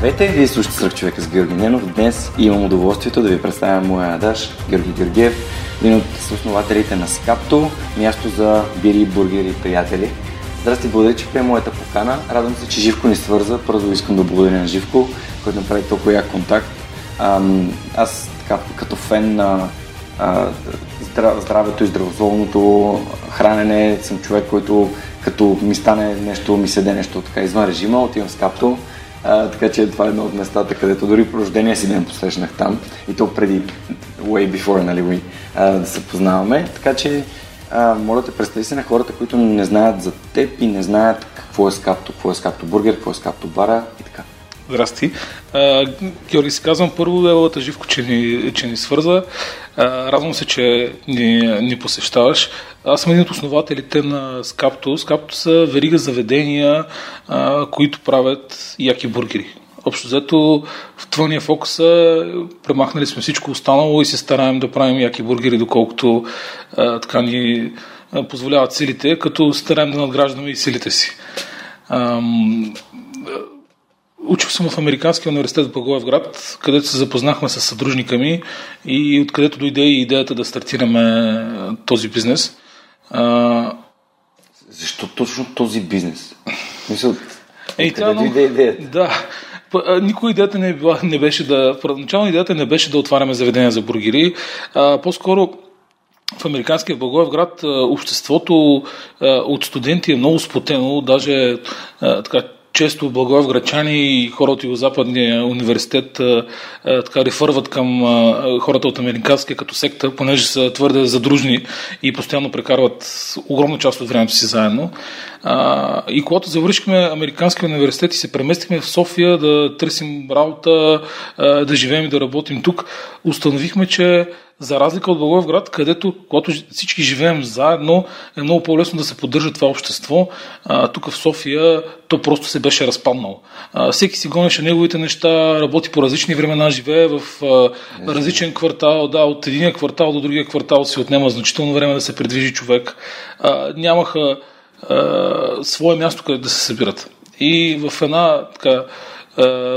Здравейте, вие слушате Сръх човека с Георги Ненов. Днес имам удоволствието да ви представя моя адаш, Георги Георгиев, един от основателите на Скапто, място за бири, бургери и приятели. Здрасти, благодаря, че прие моята покана. Радвам се, че Живко ни свърза. Първо искам да благодаря на Живко, който направи толкова як контакт. аз така, като фен на здравето и здравословното хранене съм човек, който като ми стане нещо, ми седе нещо така извън режима, отивам в Скапто а, така че това е едно от местата, където дори по рождения си ден посрещнах там. И то преди, way before, нали, we, а, да се познаваме. Така че, а, моля те, представи се на хората, които не знаят за теб и не знаят какво е скапто, какво е скапто бургер, какво е скапто бара и така. Здрасти. А, Георги си казвам първо Елата Живко, че ни, че ни свърза. А, радвам се, че ни, ни посещаваш. Аз съм един от основателите на Скапто. Скапто са верига заведения, а, които правят яки бургери. Общо взето в това ни е фокуса, премахнали сме всичко останало и се стараем да правим яки бургери, доколкото а, така ни позволяват силите, като стараем да надграждаме и силите си. Ам, Учил съм в Американския университет в Благоевград, където се запознахме с съдружника ми и откъдето дойде и идеята да стартираме този бизнес. А... Защо точно този бизнес? Мисъл, Ей, тя, но... дойде идеята? Да. Никога идеята не, е била, не беше да... Първоначално идеята не беше да отваряме заведения за бургери. А, по-скоро в Американския Благоевград обществото от студенти е много спотено, даже така, често благоевградчани и хора от Югозападния университет така рефърват към хората от Американския като секта, понеже са твърде задружни и постоянно прекарват огромна част от времето си заедно. И когато завършихме Американския университет и се преместихме в София да търсим работа, да живеем и да работим тук, установихме, че за разлика от Благоевград, където, когато всички живеем заедно, е много по-лесно да се поддържа това общество. А, тук в София то просто се беше разпаднало. А, всеки си гонеше неговите неща, работи по различни времена, живее в а, различен квартал. Да, от единия квартал до другия квартал си отнема значително време да се придвижи човек. А, нямаха а, свое място, където да се събират. И в една така,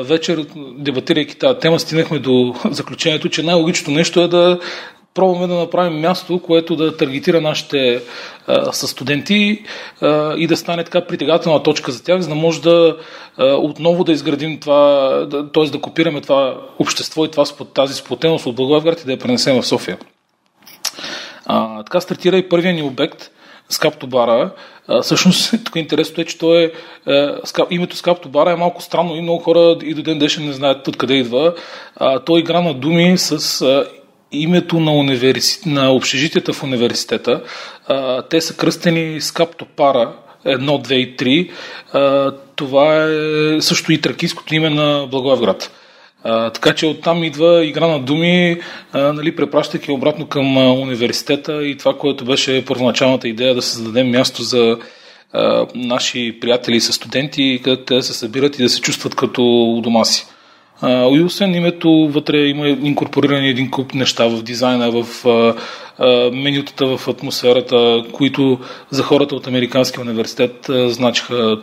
вечер, дебатирайки тази тема, стигнахме до заключението, че най-логичното нещо е да пробваме да направим място, което да таргетира нашите а, студенти а, и да стане така притегателна точка за тях, за да може да а, отново да изградим това, да, т.е. да копираме това общество и това, тази сплотеност от Благоевград и да я пренесем в София. А, така стартира и първият ни обект – Скапто бара. А, всъщност, тук интересното е, че то е, името Скапто бара е малко странно и много хора и до ден днешен не знаят откъде идва. Той игра на думи с името на, универси... на общежитията в университета. Те са кръстени Скапто пара, 1, 2 и 3. А, това е също и тракийското име на Благоевград. Така че оттам идва игра на думи, а, нали, препращайки обратно към а, университета и това, което беше първоначалната идея да създадем място за а, наши приятели и студенти, където те се събират и да се чувстват като у дома си. А, и освен името, вътре има инкорпорирани един куп неща в дизайна, в а, а, менютата, в атмосферата, които за хората от Американския университет а, значиха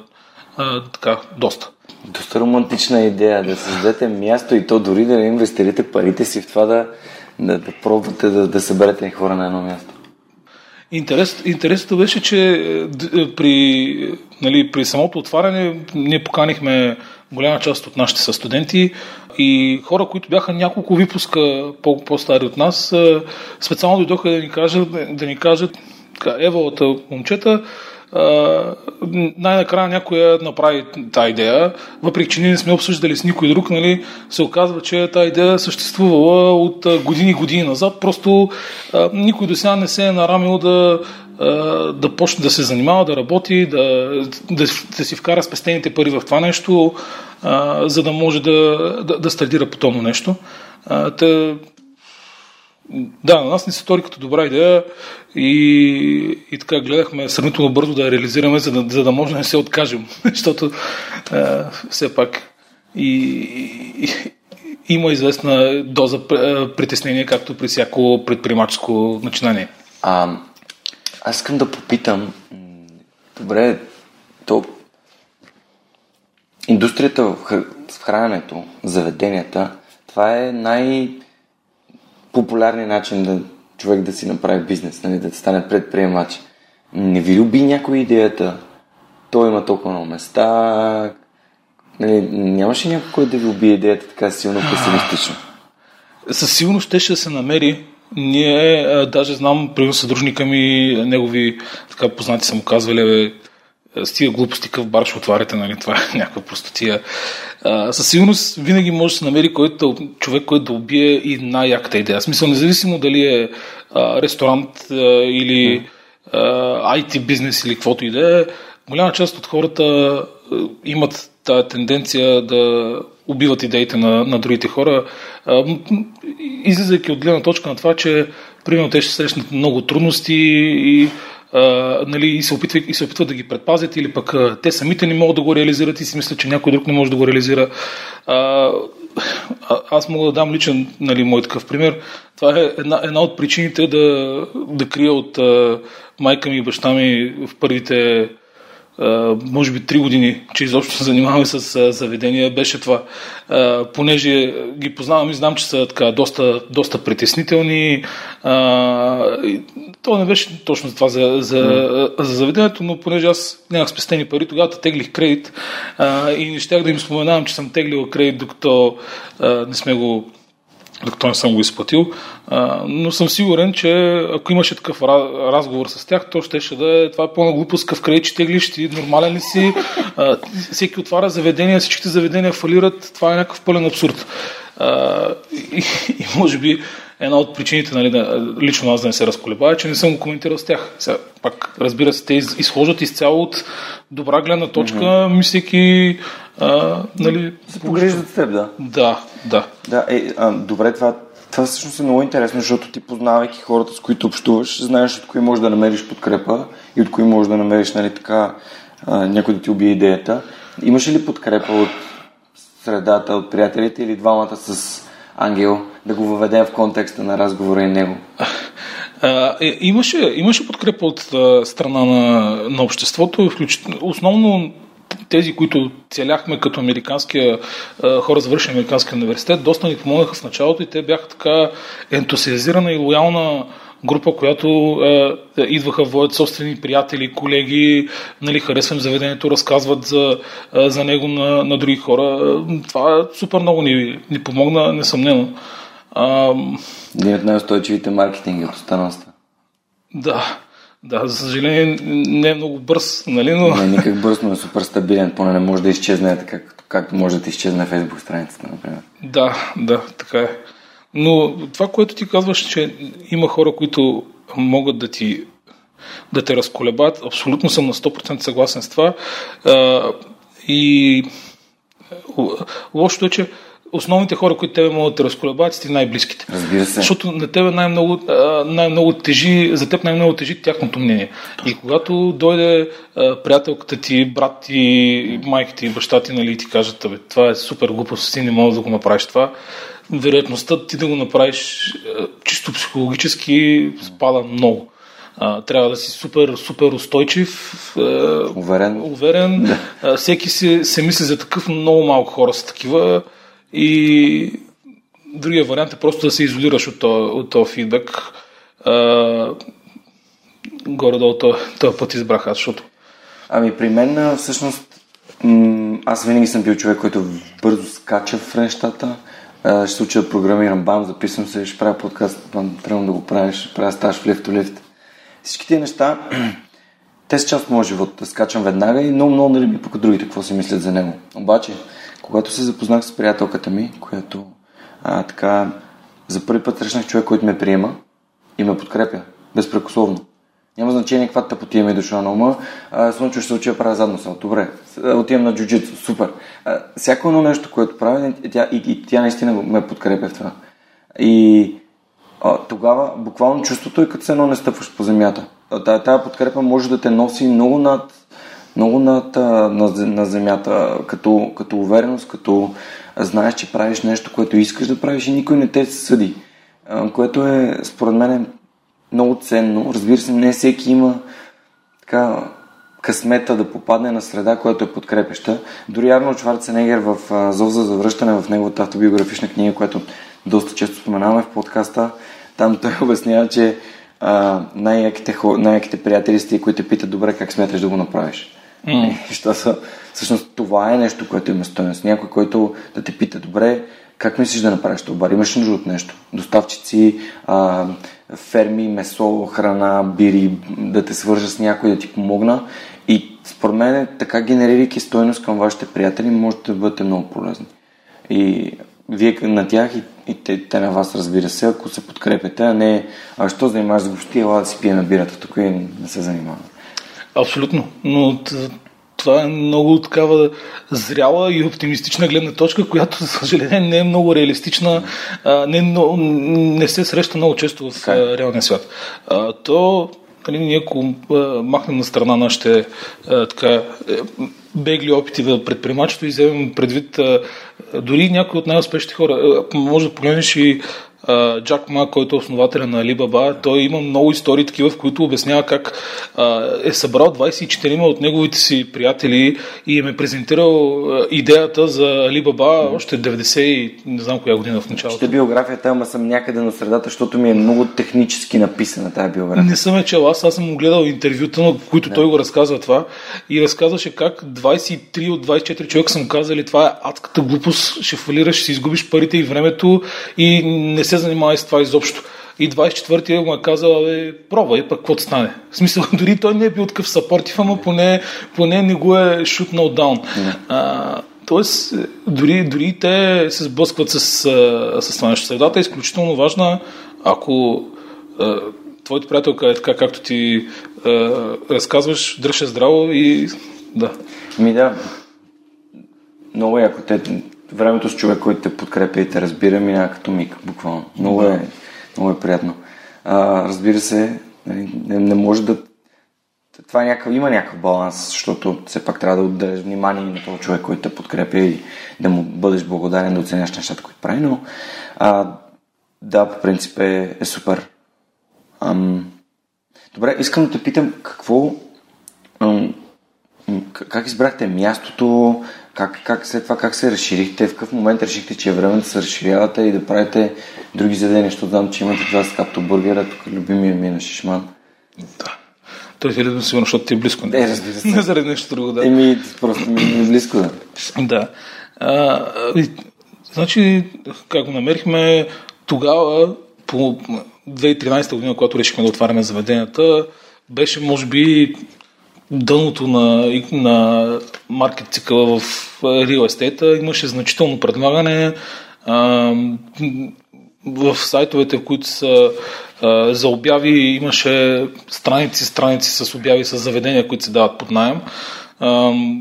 а, така доста. Доста романтична идея да създадете място и то дори да инвестирате парите си в това да, да, да пробвате да, да съберете хора на едно място. Интерес, интересното беше, че е, е, при, нали, при самото отваряне ние поканихме голяма част от нашите студенти и хора, които бяха няколко випуска по, по-стари от нас, е, специално дойдоха да ни кажат, да ни кажат Евалата момчета, най-накрая някой направи тази идея, въпреки че ние не сме обсъждали с никой друг, нали, се оказва, че тази идея съществувала от години и години назад, просто а, никой до сега не се е нарамил да, да почне да се занимава, да работи, да, да, да си вкара спестените пари в това нещо. а, за да може да, да, да стартира подобно нещо. А, те, да, на нас ни се стори като добра идея и, и така гледахме сравнително бързо да я реализираме, за да, за да може да не се откажем, защото а, все пак и, и, има известна доза притеснение, както при всяко предприемаческо начинание. А, аз искам да попитам, добре, то индустрията в храненето, заведенията, това е най- популярният начин да човек да си направи бизнес, нали, да стане предприемач. Не ви люби някой идеята? Той има толкова много места. Нали, нямаше някой, който да ви убие идеята така силно песимистично? Със сигурност ще, се намери. Ние, даже знам, примерно съдружника ми, негови така познати са му казвали, с тия глупости къв бар ще отваряте, нали? Това е някаква простотия. Със сигурност винаги може да се намери който, човек, който да убие и най-яката идея. Смисъл, независимо дали е а, ресторант а, или а, IT бизнес или каквото и да е, голяма част от хората а, имат тази тенденция да убиват идеите на, на другите хора, а, излизайки от гледна точка на това, че примерно те ще срещнат много трудности и Uh, нали, и, се опитват, и се опитват да ги предпазят, или пък uh, те самите не могат да го реализират и си мислят, че някой друг не може да го реализира. Uh, аз мога да дам личен нали, мой такъв пример. Това е една, една от причините да, да крия от майка ми и баща ми в първите може би три години, че изобщо се занимаваме с заведения, беше това. Понеже ги познавам и знам, че са така доста, доста притеснителни. То не беше точно за това за, за, за заведението, но понеже аз нямах спестени пари, тогава теглих кредит и не щях да им споменавам, че съм теглил кредит, докато не сме го докато не съм го изплатил. А, но съм сигурен, че ако имаше такъв разговор с тях, то ще, ще да е това е пълна глупост, къв кредит че теглиш, ти нормален ли си, а, всеки отваря заведения, всичките заведения фалират, това е някакъв пълен абсурд. А, и, и може би една от причините, нали, да, лично аз да не се разколебая, че не съм го коментирал с тях. Сега, пак, разбира се, те изхождат изцяло от добра гледна точка, mm-hmm. мислейки, а, нали... Се погриждат с теб, да. Да, да. Да, е, а, добре, това, това всъщност е много интересно, защото ти познавайки хората, с които общуваш, знаеш от кои можеш да намериш подкрепа и от кои можеш да намериш, нали, така, а, някой да ти убие идеята. Имаш ли подкрепа от средата, от приятелите или двамата с Ангел, да го въведем в контекста на разговора и него? А, е, имаше, имаше подкрепа от а, страна на, на обществото, включително, основно тези, които целяхме като американския хора, завършени американския университет, доста ни помогнаха в началото и те бяха така ентусиазирана и лоялна група, която е, идваха, водят собствени приятели, колеги, нали, харесвам заведението, разказват за, е, за него на, на други хора. Това супер много ни, ни помогна, несъмнено. Един от най-устойчивите маркетинги от останалостта. Да, да, за съжаление не е много бърз, нали? Но... Не, никак бърз, но е супер стабилен, поне не може да изчезне така, както може да изчезне Фейсбук страницата, например. Да, да, така е. Но това, което ти казваш, че има хора, които могат да ти да те разколебат, абсолютно съм на 100% съгласен с това. И лошото е, че основните хора, които тебе могат да разколебават, са ти най-близките. Разбира се. Защото на тебе най-много, най-много тежи, за теб най-много тежи тяхното мнение. И когато дойде приятелката ти, брат ти, майка ти, баща ти, нали, ти кажат, това е супер глупост, ти не можеш да го направиш това, вероятността ти да го направиш чисто психологически спада много. трябва да си супер, супер устойчив, уверен. уверен. Да. всеки се, се мисли за такъв, много малко хора са такива. И другия вариант е просто да се изолираш от този, от този горе-долу този път избрах аз, защото... Ами при мен всъщност аз винаги съм бил човек, който бързо скача в нещата. Ще се уча да програмирам, бам, записвам се, ще правя подкаст, бам, трябва да го правиш, ще правя стаж в лифт лифт. Всички тези неща, те са част от моят живот. Скачам веднага и много, много нали ми пък другите какво си мислят за него. Обаче, когато се запознах с приятелката ми, която а, така за първи път срещнах човек, който ме приема и ме подкрепя безпрекословно. Няма значение каква тъпотия ми е дошла на ума. Слънчо ще се учи правя задно сал. Добре. Отивам на джуджицу. Супер. А, всяко едно нещо, което правя, тя, и, и тя наистина ме подкрепя в това. И а, тогава буквално чувството е като се едно не стъпваш по земята. Тая подкрепа може да те носи много над, много над на, на земята, като, като увереност, като знаеш, че правиш нещо, което искаш да правиш и никой не те съди. Което е, според мен, много ценно. Разбира се, не всеки има така късмета да попадне на среда, която е подкрепеща. Дори Арнолд Шварценегер в Зов за завръщане в неговата автобиографична книга, която доста често споменаваме в подкаста, там той обяснява, че а, най-яките, най-яките приятели сте, които питат добре как смяташ да го направиш. Mm. Са, всъщност това е нещо, което има стоеност. Някой, който да те пита добре, как мислиш да направиш това? Имаш нужда от нещо. Доставчици, а, ферми, месо, храна, бири, да те свържа с някой да ти помогна. И според мен, така генерирайки стойност към вашите приятели, можете да бъдете много полезни. И вие на тях и, и те, те на вас, разбира се, ако се подкрепяте, а не а що занимаваш с гости, ела да си пием бирата тук и не се занимаваме. Абсолютно. Но това е много такава зряла и оптимистична гледна точка, която, за съжаление, не е много реалистична, не, е не се среща много често в е. реалния свят. То, нали, ние ако махнем на страна нашите така, е, бегли опити да предприемачество и вземем предвид дори някои от най-успешните хора. Може да погледнеш и Джак Ма, който е основателя на Alibaba, той има много истории такива, в които обяснява как а, е събрал 24 от неговите си приятели и им е презентирал идеята за Alibaba още 90 и не знам коя година в началото. Ще биографията, ама съм някъде на средата, защото ми е много технически написана тази биография. Не съм е чел, аз, аз съм му гледал интервюта, на които да. той го разказва това и разказваше как 23 от 24 човека съм казали това е адската глупост, ще фалираш, ще си изгубиш парите и времето и не се занимава с това изобщо. И 24-тия му е казал, бе, пробвай, пък какво стане. В смисъл, дори той не е бил такъв съпортив, ама поне, поне не го е шутнал даун. Тоест, дори, дори те се сблъскват с, с това нещо. Средата е изключително важна, ако а, твоята приятелка е така, както ти а, разказваш, дръжа здраво и да. Ми да, много е, ако те времето с човек, който те подкрепя и те разбира, минава като миг, буквално. Много е, много е приятно. А, разбира се, нали, не, не може да това е някакъв, има някакъв баланс, защото все пак трябва да отделяш внимание на този човек, който те подкрепя и да му бъдеш благодарен да оценяш нещата, които прави, но а, да, по принцип е, е супер. Ам, добре, искам да те питам какво ам, как избрахте мястото, как, как след това как се разширихте? В какъв момент решихте, че е време да се разширявате и да правите други заведения? Защото знам, че имате това с капто бургера, тук любимия ми е на Шишман. Да. Той е да сигурно, защото ти е близко. Не, разбира се. Не заради нещо друго, да. Еми, просто ми е близко, да. Да. А, и, значи, как го намерихме, тогава, по 2013 година, когато решихме да отваряме заведенията, беше, може би, дъното на, на маркет цикъла в реал естейта имаше значително предлагане в сайтовете, които са а, за обяви, имаше страници, страници с обяви с заведения, които се дават под найем.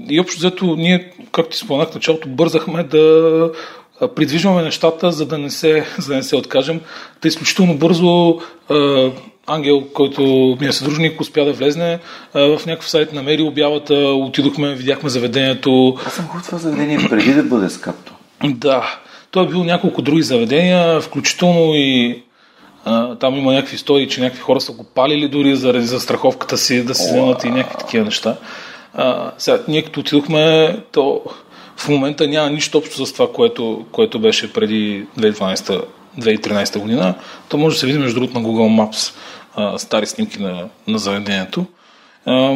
И общо взето ние, както ти споменах в началото, бързахме да придвижваме нещата, за да не се, за да не се откажем. Та изключително бързо Ангел, който ми е съдружник, успя да влезне в някакъв сайт, намери обявата, отидохме, видяхме заведението. Аз съм ходил това заведение преди да бъде скапто. Да. Той е бил няколко други заведения, включително и а, там има някакви истории, че някакви хора са го палили дори заради застраховката си да си вземат и някакви такива неща. А, сега, ние като отидохме, то в момента няма нищо общо с това, което, което беше преди 2012 2013 година. То може да се види между другото на Google Maps а, стари снимки на, на заведението. А,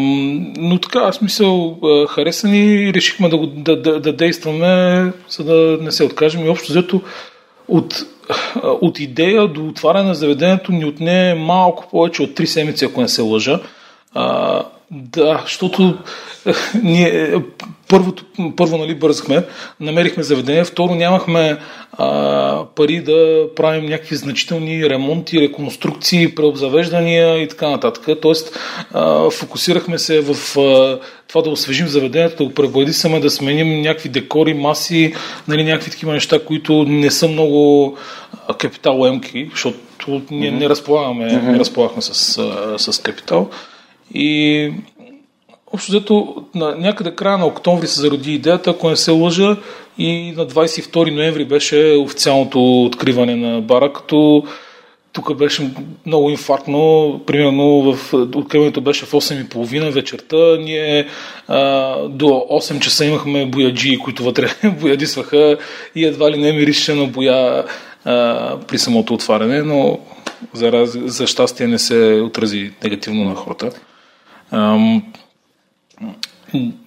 но така, аз смисъл, хареса ни и решихме да, го, да, да, да действаме, за да не се откажем. И общо взето от, от идея до отваряне на заведението ни отне малко повече от 3 седмици, ако не се лъжа. А, да, защото ние първото, първо нали, бързахме, намерихме заведение, второ нямахме а, пари да правим някакви значителни ремонти, реконструкции, преобзавеждания и така нататък. Тоест, а, фокусирахме се в а, това да освежим заведението, да го пребладисаме, да сменим някакви декори, маси, нали, някакви такива неща, които не са много капиталоемки, защото ние не разполагаме, mm-hmm. не разполагахме с, с капитал. И Общо взето, на някъде края на октомври се зароди идеята, ако не се лъжа, и на 22 ноември беше официалното откриване на бара, като тук беше много инфарктно. Примерно в откриването беше в 8.30 вечерта. Ние а, до 8 часа имахме бояджи, които вътре боядисваха и едва ли не мирише на боя а, при самото отваряне, но за, раз... за щастие не се отрази негативно на хората. Ам,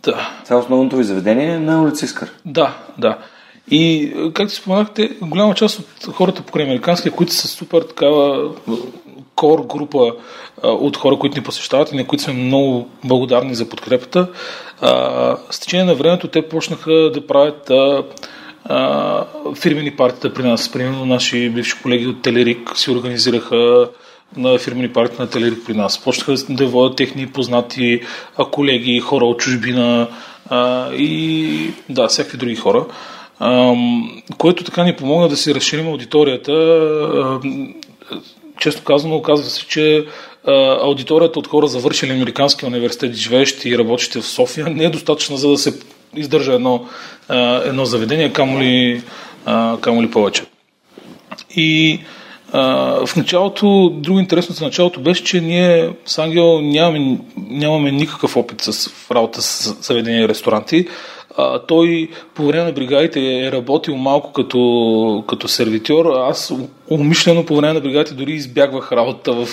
да. Това е основното ви заведение на улица Искър. Да, да. И, както споменахте, голяма част от хората покрай американския, които са супер такава кор група а, от хора, които ни посещават и на които сме много благодарни за подкрепата, а, с течение на времето те почнаха да правят а, а, фирмени партията при нас. Примерно наши бивши колеги от Телерик си организираха на фирмени партии на Телерик при нас. Почнаха да водят техни познати колеги, хора от чужбина а, и да, всякакви други хора. А, което така ни помогна да си разширим аудиторията. А, често казано, оказва се, че аудиторията от хора завършили Американския университет, живеещи и работещи в София, не е достатъчна за да се издържа едно, едно заведение, камо ли, камо ли повече. И в началото, друго интересно за началото беше, че ние с Ангел нямаме, нямаме никакъв опит с работа с заведения и ресторанти. А, той по време на бригадите е работил малко като, като сервитьор. Аз умишлено по време на бригадите дори избягвах работа в,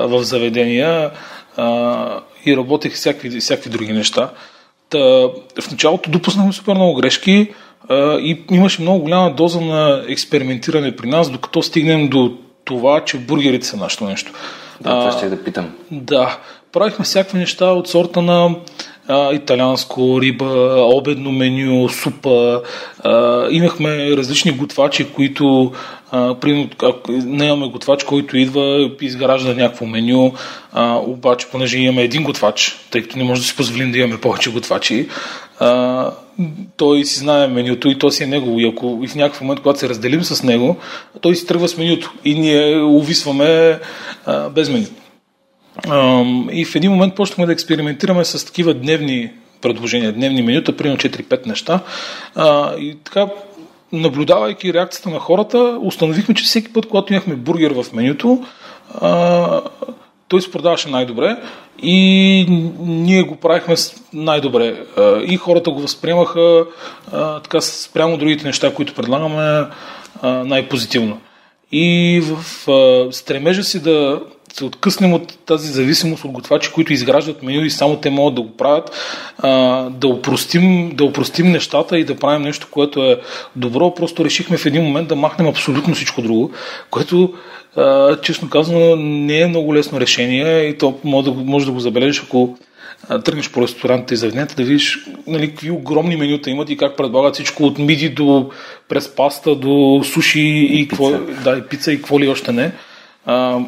в заведения а, и работех всякакви, всякакви други неща. Та, в началото допуснахме супер много грешки и имаше много голяма доза на експериментиране при нас, докато стигнем до това, че бургерите са нашето нещо. Да, това ще да питам. Да, правихме всякакви неща от сорта на а, италианско, риба, обедно меню, супа. А, имахме различни готвачи, които примерно, не имаме готвач, който идва и изгражда някакво меню, а, обаче, понеже имаме един готвач, тъй като не може да си позволим да имаме повече готвачи, а, той си знае менюто и то си е негово. И ако и в някакъв момент, когато се разделим с него, той си тръгва с менюто и ние увисваме а, без меню. А, и в един момент почнахме да експериментираме с такива дневни предложения, дневни менюта, примерно 4-5 неща. А, и така, наблюдавайки реакцията на хората, установихме, че всеки път, когато имахме бургер в менюто, а, той се продаваше най-добре и ние го правихме най-добре. И хората го възприемаха така спрямо другите неща, които предлагаме най-позитивно. И в стремежа си да се откъснем от тази зависимост от готвачи, които изграждат меню и само те могат да го правят, да упростим, да упростим нещата и да правим нещо, което е добро. Просто решихме в един момент да махнем абсолютно всичко друго, което честно казано не е много лесно решение и то може да, може да го забележиш, ако тръгнеш по ресторантите и заведенията, да видиш нали, какви огромни менюта имат и как предлагат всичко от миди до през паста до суши и, и, какво, да, и пица и какво ли още не. А,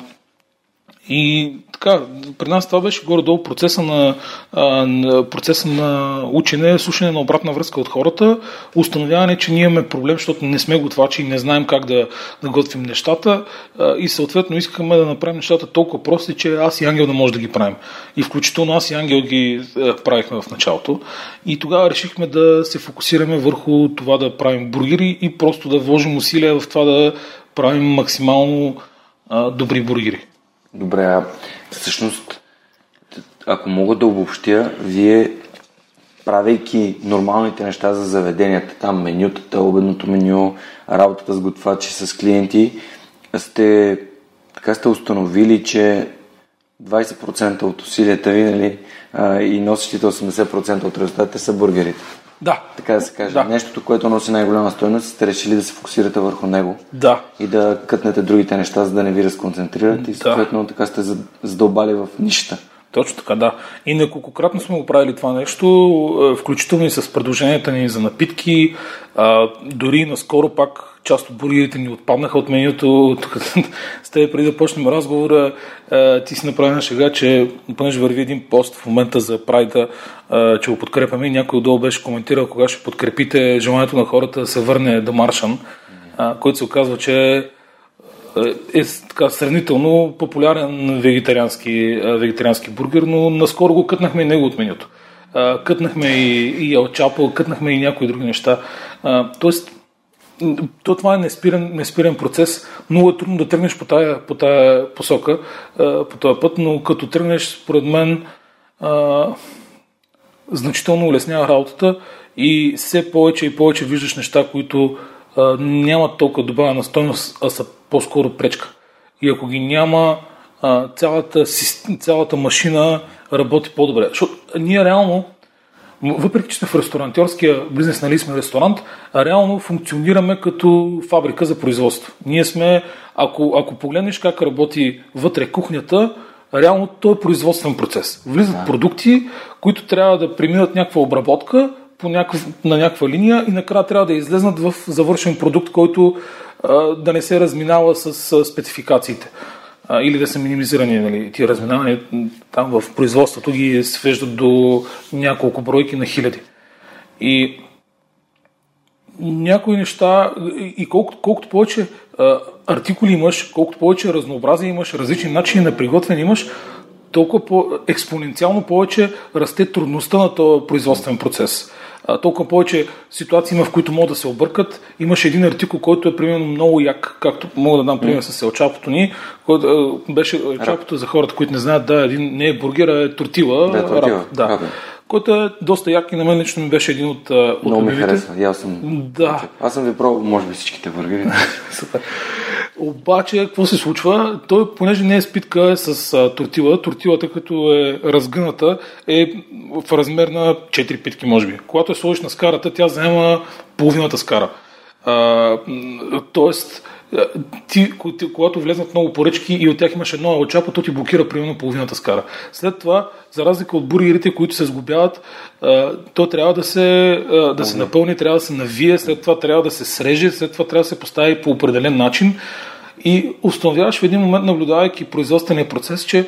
и така, при нас това беше горе-долу процеса на, процеса на учене, слушане на обратна връзка от хората, установяване, че ние имаме проблем, защото не сме готвачи и не знаем как да, да готвим нещата и съответно искахме да направим нещата толкова прости, че аз и Ангел да може да ги правим. И включително аз и Ангел ги а, правихме в началото. И тогава решихме да се фокусираме върху това да правим бургери и просто да вложим усилия в това да правим максимално добри бургери. Добре, а всъщност, ако мога да обобщя, вие правейки нормалните неща за заведенията, там менютата, обедното меню, работата с готвачи, с клиенти, сте, така сте установили, че 20% от усилията ви нали, и носещите 80% от резултатите са бургерите. Да. Така да се каже. Да. Нещото, което носи най-голяма стойност, сте решили да се фокусирате върху него. Да. И да кътнете другите неща, за да не ви разконцентрирате. И съответно така сте задълбали в нищата. Точно така, да. И неколкократно сме го правили това нещо, включително и с предложенията ни за напитки. А, дори наскоро пак част от бургерите ни отпаднаха от менюто. С теб преди да почнем разговора, ти си направи на шега, че понеже върви един пост в момента за прайда, че го подкрепяме някой отдолу беше коментирал кога ще подкрепите желанието на хората да се върне до Маршан, който се оказва, че е така сравнително популярен вегетариански, вегетариански бургер, но наскоро го кътнахме и него от менюто. Кътнахме и, и Елчапо, кътнахме и някои други неща. Тоест, то това е неспирен, неспирен процес. Много е трудно да тръгнеш по тая, по тая посока, по този път, но като тръгнеш, според мен, значително улеснява работата и все повече и повече виждаш неща, които нямат толкова добавена стойност, а са по-скоро пречка. И ако ги няма, цялата, цялата машина работи по-добре. Защото ние реално, въпреки че сме в ресторантьорския бизнес, нали сме ресторант, а реално функционираме като фабрика за производство. Ние сме, ако, ако погледнеш как работи вътре кухнята, реално то е производствен процес. Влизат да. продукти, които трябва да преминат някаква обработка по някакъв, на някаква линия и накрая трябва да излезнат в завършен продукт, който а, да не се разминава с а, спецификациите а, или да са минимизирани нали, тия разминавания. Там в производството ги свеждат до няколко бройки на хиляди. И някои неща, и колкото, колкото повече а, артикули имаш, колкото повече разнообразие имаш, различни начини на приготвяне имаш, толкова по, експоненциално повече расте трудността на този производствен процес толкова повече ситуации има, в които могат да се объркат. Имаше един артикул, който е примерно много як, както мога да дам пример с елчапото ни, който беше елчапото за хората, които не знаят, да, един не е бургер, а е тортила. Да, тортила. Раб, да. който е доста як и на мен лично ми беше един от от Много ми харесва, аз съм. Да. Аз съм ви пробвал, може би, всичките бургери. Обаче, какво се случва? Той, понеже не е спитка е с а, тортила, тортилата като е разгъната е в размер на 4 питки, може би. Когато я сложиш на скарата, тя заема половината скара. А, тоест, ти, когато влезнат много поръчки и от тях имаш едно елчапо, то ти блокира примерно половината скара. След това, за разлика от бургерите, които се сгубяват, то трябва да се, да се напълни, трябва да се навие, след това трябва да се среже, след това трябва да се постави по определен начин. И установяваш в един момент, наблюдавайки производствения процес, че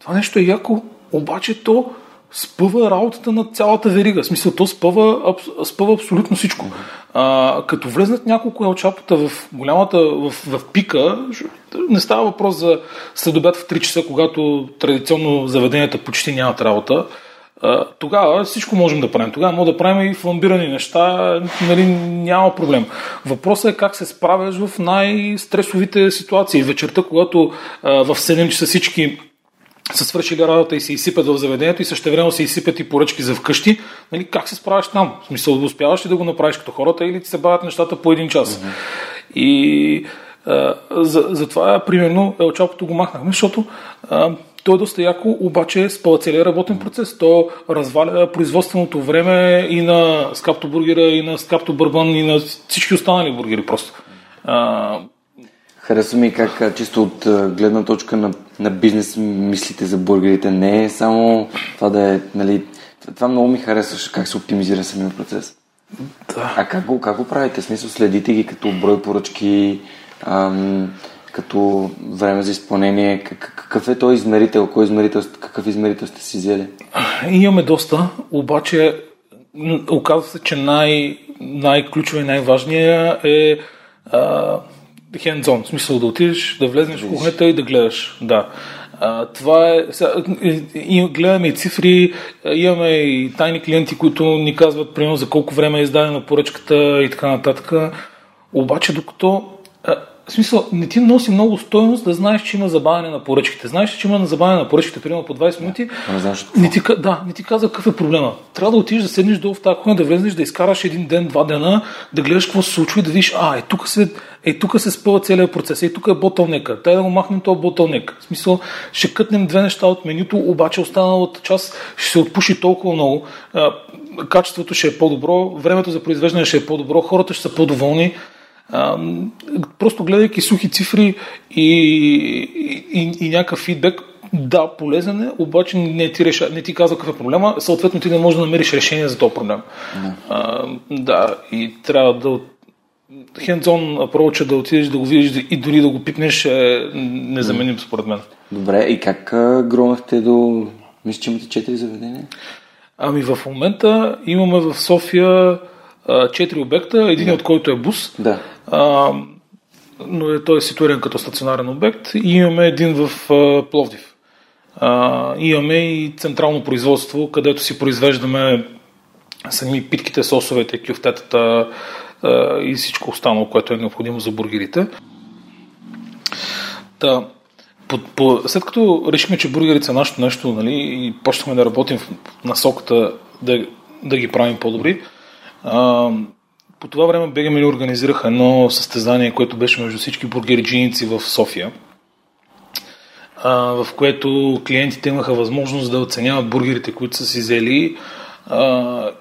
това нещо е яко, обаче то спъва работата на цялата верига. В смисъл, то спъва, спъва абсолютно всичко. А, като влезнат няколко елчапата в голямата, в, в пика, не става въпрос за следобед в 3 часа, когато традиционно заведенията почти нямат работа. А, тогава всичко можем да правим. Тогава може да правим и фламбирани неща, нали, няма проблем. Въпросът е как се справяш в най-стресовите ситуации. Вечерта, когато а, в 7 часа всички са свършили работа и се изсипят в заведението и също време се изсипят и поръчки за вкъщи, нали, как се справяш там? В смисъл, успяваш ли да го направиш като хората или ти се бавят нещата по един час? Mm-hmm. И а, за, затова, примерно, елчапото го махнахме, защото а, то е доста яко, обаче спъва целият работен процес. То разваля производственото време и на скапто бургера, и на скапто бърбан, и на всички останали бургери просто. А, Харесва ми как чисто от гледна точка на, на бизнес мислите за бургерите. Не е само това да е, нали, това много ми харесва, как се оптимизира самия процес. Да. А как го, как го правите? Смисъл, следите ги като брой поръчки, ам, като време за изпълнение. Какъв е този измерител? Кой измерител, какъв измерител сте си взели? Имаме доста, обаче оказва се, че най- най-ключово и най-важният е а, hands-on, в смисъл да отидеш, да влезеш в кухнята и да гледаш. Да. А, това е. Сега, и, гледаме и цифри, имаме и тайни клиенти, които ни казват, примерно, за колко време е издадена поръчката и така нататък. Обаче, докато в смисъл, не ти носи много стоеност да знаеш, че има забавяне на поръчките. Знаеш, че има забавяне на поръчките, примерно по 20 минути. Не, знаеш не ти, да, не ти казва какъв е проблема. Трябва да отидеш да седнеш долу в тази кухня, да влезеш, да изкараш един ден, два дена, да гледаш какво се случва и да видиш, а, е тук се, е, тук се спъва целият процес, е, тук е ботълнека, тай да го махнем този ботълнек. В смисъл, ще кътнем две неща от менюто, обаче останалата част ще се отпуши толкова много, качеството ще е по-добро, времето за произвеждане ще е по-добро, хората ще са по-доволни. Просто гледайки сухи цифри и, и, и, и някакъв фидбек, Да, полезен е, обаче не ти, реша, не ти казва какъв е проблема, съответно ти не можеш да намериш решение за този проблем. Да, а, да и трябва да хендзон approach да отидеш да го видиш и дори да го пипнеш е незаменим според мен. Добре, и как громахте до... Мисля, че имате четири заведения? Ами в момента имаме в София четири обекта, един да. от който е бус. Да. Но е, той е ситуиран като стационарен обект. И имаме един в а, Пловдив. А, имаме и централно производство, където си произвеждаме сами питките, сосовете, кюфтетата а, и всичко останало, което е необходимо за бургерите. Та, по, по, след като решихме, че бургерите са нашето нещо нали, и почнахме да работим в насоката да, да ги правим по-добри, а, по това време Бегамили организираха едно състезание, което беше между всички бургериджиници в София, в което клиентите имаха възможност да оценяват бургерите, които са си взели.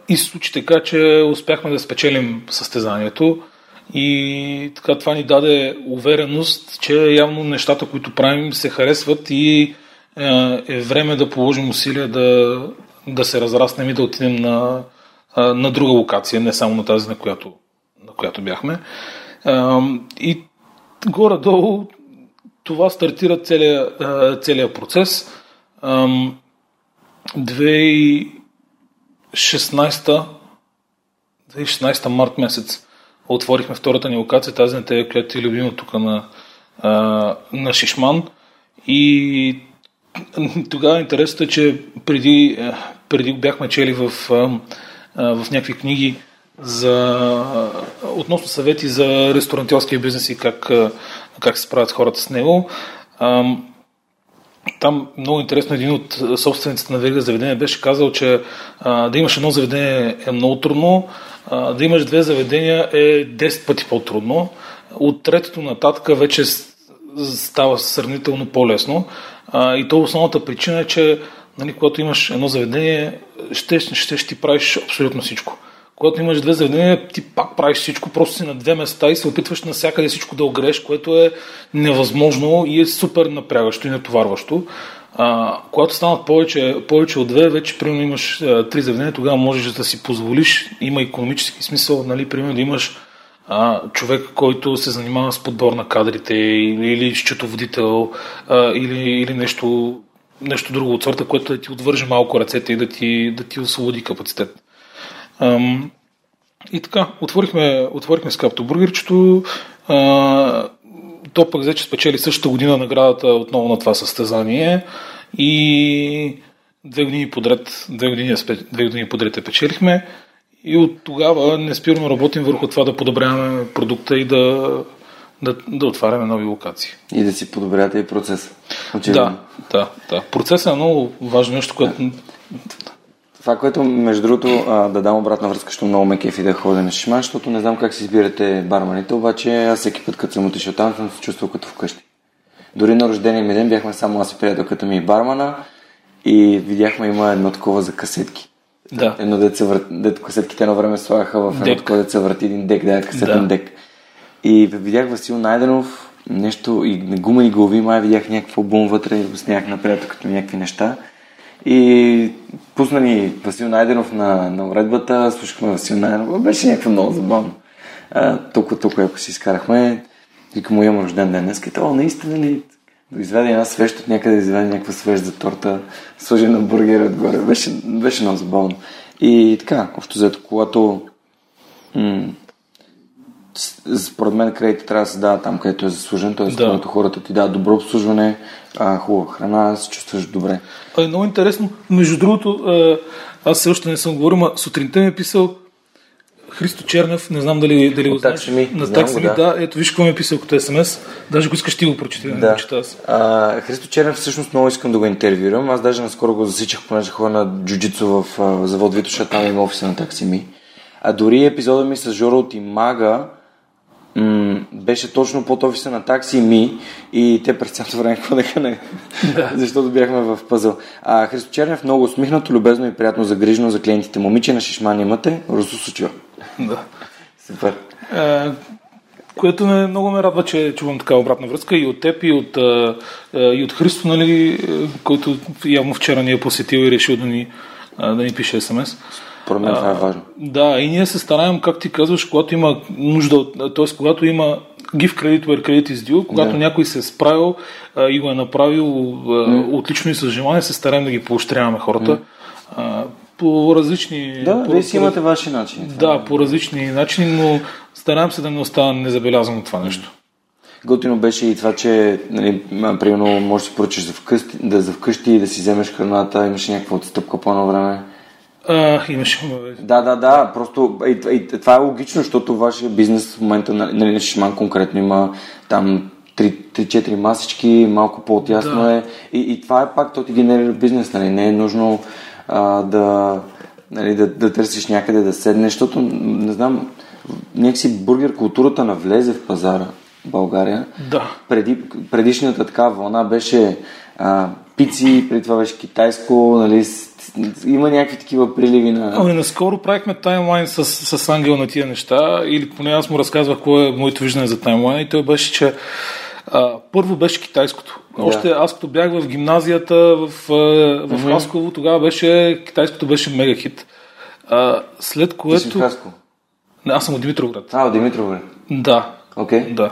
И случи така, че успяхме да спечелим състезанието. И така това ни даде увереност, че явно нещата, които правим, се харесват и е време да положим усилия да, да се разраснем и да отидем на, на друга локация, не само на тази, на която, на която бяхме. И горе-долу това стартира целият, целият процес. 2016 2016 март месец отворихме втората ни локация, тази на тебе, която е любима тук на, на Шишман. И тогава интересът е, че преди, преди бяхме чели в в някакви книги за, относно съвети за ресторантьорския бизнес и как, как се справят хората с него. Там много интересно един от собствениците на верига заведение беше казал, че да имаш едно заведение е много трудно, да имаш две заведения е 10 пъти по-трудно. От третото нататък вече става сравнително по-лесно. И то основната причина е, че нали, когато имаш едно заведение, ще, ще, ще ти правиш абсолютно всичко. Когато имаш две заведения, ти пак правиш всичко, просто си на две места и се опитваш навсякъде всичко да огреш, което е невъзможно и е супер напрягащо и натоварващо. А, когато станат повече, повече от две, вече примерно имаш а, три заведения, тогава можеш да си позволиш, има економически смисъл, нали, примерно да имаш а, човек, който се занимава с подбор на кадрите или, или счетоводител а, или, или нещо нещо друго от сорта, което да ти отвърже малко ръцете и да ти, да ти освободи капацитет. Ам, и така, отворихме, отворихме скапто бургерчето. То пък взе, че спечели същата година наградата отново на това състезание и две години подред, две години, две години подред я печелихме и от тогава не спирно работим върху това да подобряваме продукта и да да, да отваряме нови локации. И да си подобряте и процеса. Да, да, да. Процесът е много важно нещо, което... Това, което, между другото, да дам обратна връзка, защото много ме кефи да ходя на шишман, защото не знам как си избирате барманите, обаче аз всеки път, като съм отишъл там, съм се чувствал като вкъщи. Дори на рождения ми ден бяхме само аз и приятелката ми и бармана и видяхме има едно такова за касетки. Да. Едно деца върт... дето касетките едно време слагаха в едно такова деца върти един дек, да, касетен да. дек. И видях Васил Найденов, нещо и на гумени глави, май видях някакъв албум вътре и го снях напред като някакви неща. И пусна ни Васил Найденов на, на уредбата, слушахме Васил Найденов. Беше някакво много забавно. толкова, толкова ако си изкарахме, вика му имам рожден ден днес. О, наистина ли? Изведе една свещ от някъде, изведе някаква свещ за торта, сложи на бургера отгоре. Беше, беше много забавно. И така, общо взето, когато м- според мен кредит трябва да се дава там, където е заслужен, т.е. Да. когато хората ти дадат добро обслужване, а, хубава храна, се чувстваш добре. А, е много интересно. Между другото, аз все още не съм говорил, но сутринта ми е писал Христо Чернев, не знам дали, дали го знаеш. Ми. На такси ми, да. да. Ето виж какво ми е писал като СМС. Даже го искаш ти го прочети, да, да. чета аз. А, Христо Чернев всъщност много искам да го интервюирам. Аз даже наскоро го засичах, понеже хора на джуджицу в завод Витоша, там има офиса на такси ми. А дори епизода ми с Жоро от Имага, м- беше точно под офиса на такси ми и те през цялото време ходеха на... защото бяхме в пъзъл. А, Христо Чернев много усмихнато, любезно и приятно загрижено за клиентите. Момиче на Шишман имате, Русо Сучо. Да. Супер. Което много ме радва, че чувам така обратна връзка и от теб, и от, и от Христо, нали, който явно вчера ни е посетил и решил да ни, да ни пише смс. Според мен това е важно. Да, и ние се стараем, как ти казваш, когато има нужда, т.е. когато има give credit where credit is due, когато да. някой се е справил а, и го е направил а, mm. отлично и с желание, се стараем да ги поощряваме хората. Mm. А, по различни... Да, по, вие си имате ваши начини. Да, по различни начини, но стараем се да не остава незабелязано това нещо. Готино беше и това, че, нали, примерно, можеш да си поръчаш за вкъщи, да за вкъщи и да си вземеш храната, имаш някаква отстъпка по едно време. А, имаше. Да, да, да. Просто и, и, това е логично, защото вашия бизнес в момента, нали, нали Шиман конкретно има там 3-4 масички, малко по-отясно да. е. И, и това е пак, то ти генерира бизнес, нали? Не е нужно а, да, нали, да, да търсиш някъде да седнеш, защото, не знам, някакси бургер културата навлезе в пазара в България. Да. Преди, предишната така вълна беше а, пици, преди това беше китайско, нали, има някакви такива приливи на... Ами наскоро правихме таймлайн с, с Ангел на тия неща, или поне аз му разказвах кое е моето виждане за таймлайн и той беше, че а, първо беше китайското. Да. Още аз като бях в гимназията в, в mm-hmm. Хасково, тогава беше, китайското беше мега хит. А, след което... Ти си в Хасково? Не, аз съм от Димитровград. А, от Димитровград. Да. Окей. Okay. Да.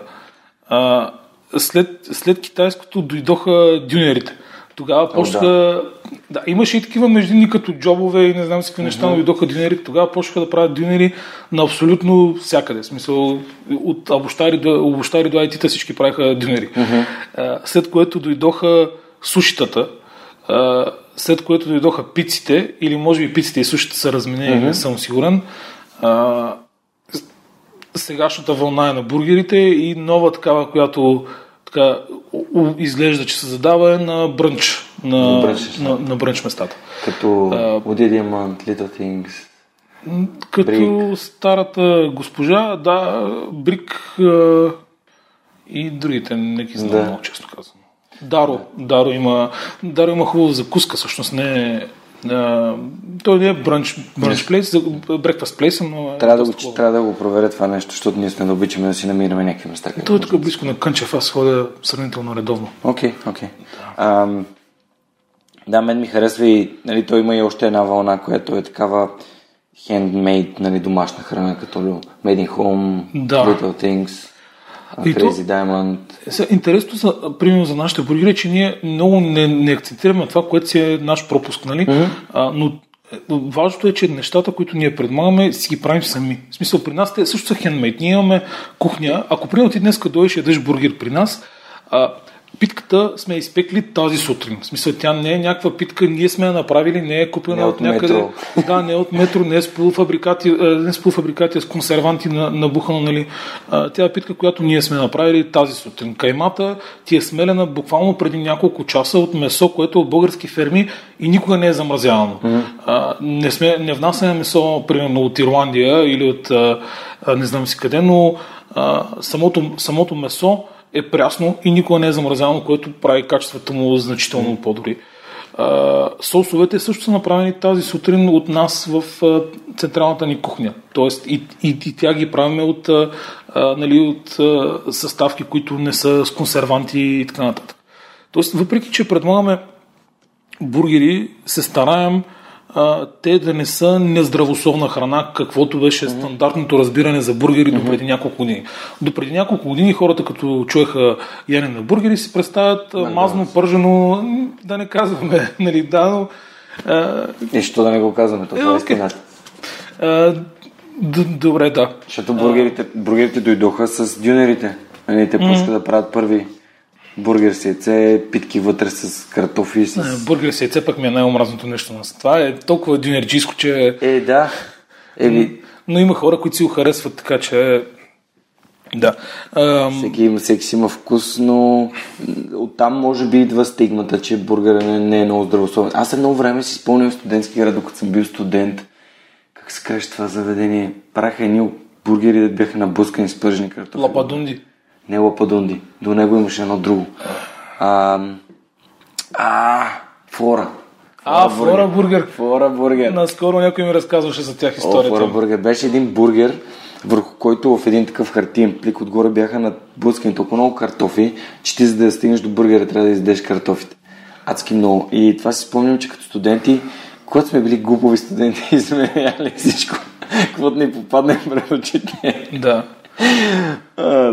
А, след, след китайското дойдоха дюнерите. Тогава почнаха... да. да. имаше и такива междинни като джобове и не знам си какви неща, но дойдоха дюнери. Тогава почнаха да правят дюнери на абсолютно всякъде. В смисъл, от обощари до, обощари до IT-та всички правиха дюнери. След което дойдоха сушитата, след което дойдоха пиците, или може би пиците и сушите са разменени, не съм сигурен. Сегашната вълна е на бургерите и нова такава, която така, изглежда, че се задава е на брънч, на, на, брънч, на, на брънч местата. Като uh, Diamond, Little Things. Като Brick. старата госпожа, да, Брик uh, и другите, не ги знам да. много често казвам. Даро, Даро има, Даро има хубава закуска, всъщност не е Uh, той не е бранч, бранч плейс, брекфаст плейс, но... Е трябва, да го, трябва да го проверя това нещо, защото ние сме да обичаме да си намираме някакви места. Той е тук близко на Кънчев, аз ходя сравнително редовно. Окей, okay, окей. Okay. Да. да, мен ми харесва и нали, той има и още една вълна, която е такава handmade, нали, домашна храна, като Made in Home, да. Little Things. И Crazy то, Diamond. Интересно, за, примерно за нашите бургери, е, че ние много не, не акцентираме това, което си е наш пропуск, нали? Mm-hmm. А, но е, важното е, че нещата, които ние предлагаме, си ги правим сами. В смисъл, при нас те също са хендмейт. Ние имаме кухня. Ако примерно ти днес дойдеш и ядеш бургер при нас, а, питката сме изпекли тази сутрин. В смисъл, тя не е някаква питка, ние сме я направили, не е купена не от, от някъде. Метро. Да, не е от метро, не е с полуфабрикати, не е с полуфабрикати, а с консерванти на, набухана, нали. Тя е питка, която ние сме направили тази сутрин. Каймата ти е смелена буквално преди няколко часа от месо, което е от български ферми и никога не е замразявано. Mm-hmm. А, не, сме, не внасяме месо, примерно, от Ирландия или от а, не знам си къде, но а, самото, самото месо е прясно и никога не е замразявано, което прави качеството му значително по-добри. А, сосовете също са направени тази сутрин от нас в а, централната ни кухня. Тоест и, и, и тя ги правим от, а, нали, от а, съставки, които не са с консерванти и така нататък. Тоест, въпреки, че предлагаме бургери, се стараем а, те да не са нездравословна храна, каквото беше mm-hmm. стандартното разбиране за бургери mm-hmm. до преди няколко години. До преди няколко години хората, като чуеха яне на бургери, си представят mm-hmm. мазно, пържено, да не казваме, нали, да, но... А... И що да не го казваме, това е истината. Добре, да. Защото бургерите, бургерите дойдоха с дюнерите. Нали, те mm-hmm. да правят първи бургер с яйце, питки вътре с картофи. С... Не, бургер с яйце пък ми е най-омразното нещо. Това е толкова дюнерджийско, че... Е, да. Еми... Но има хора, които си го харесват, така че... Да. Ам... Всеки, всеки си има вкус, но оттам може би идва стигмата, че бургера не, не е много здравословен. Аз едно време си спомням студентски град, докато съм бил студент. Как се каже това заведение? Праха едни бургери да бяха наблъскани с пържени картофи. Лападунди не Лападунди. До него имаше едно друго. А, а Флора. А, Флора бургер. Флора бургер. Наскоро някой ми разказваше за тях историята. О, Флора бургер. Беше един бургер, върху който в един такъв хартиен плик отгоре бяха наблъскани толкова много картофи, че ти за да стигнеш до бургера трябва да издеш картофите. Адски много. И това си спомням, че като студенти, когато сме били глупови студенти и сме яли всичко, каквото ни попадне пред очите. Да.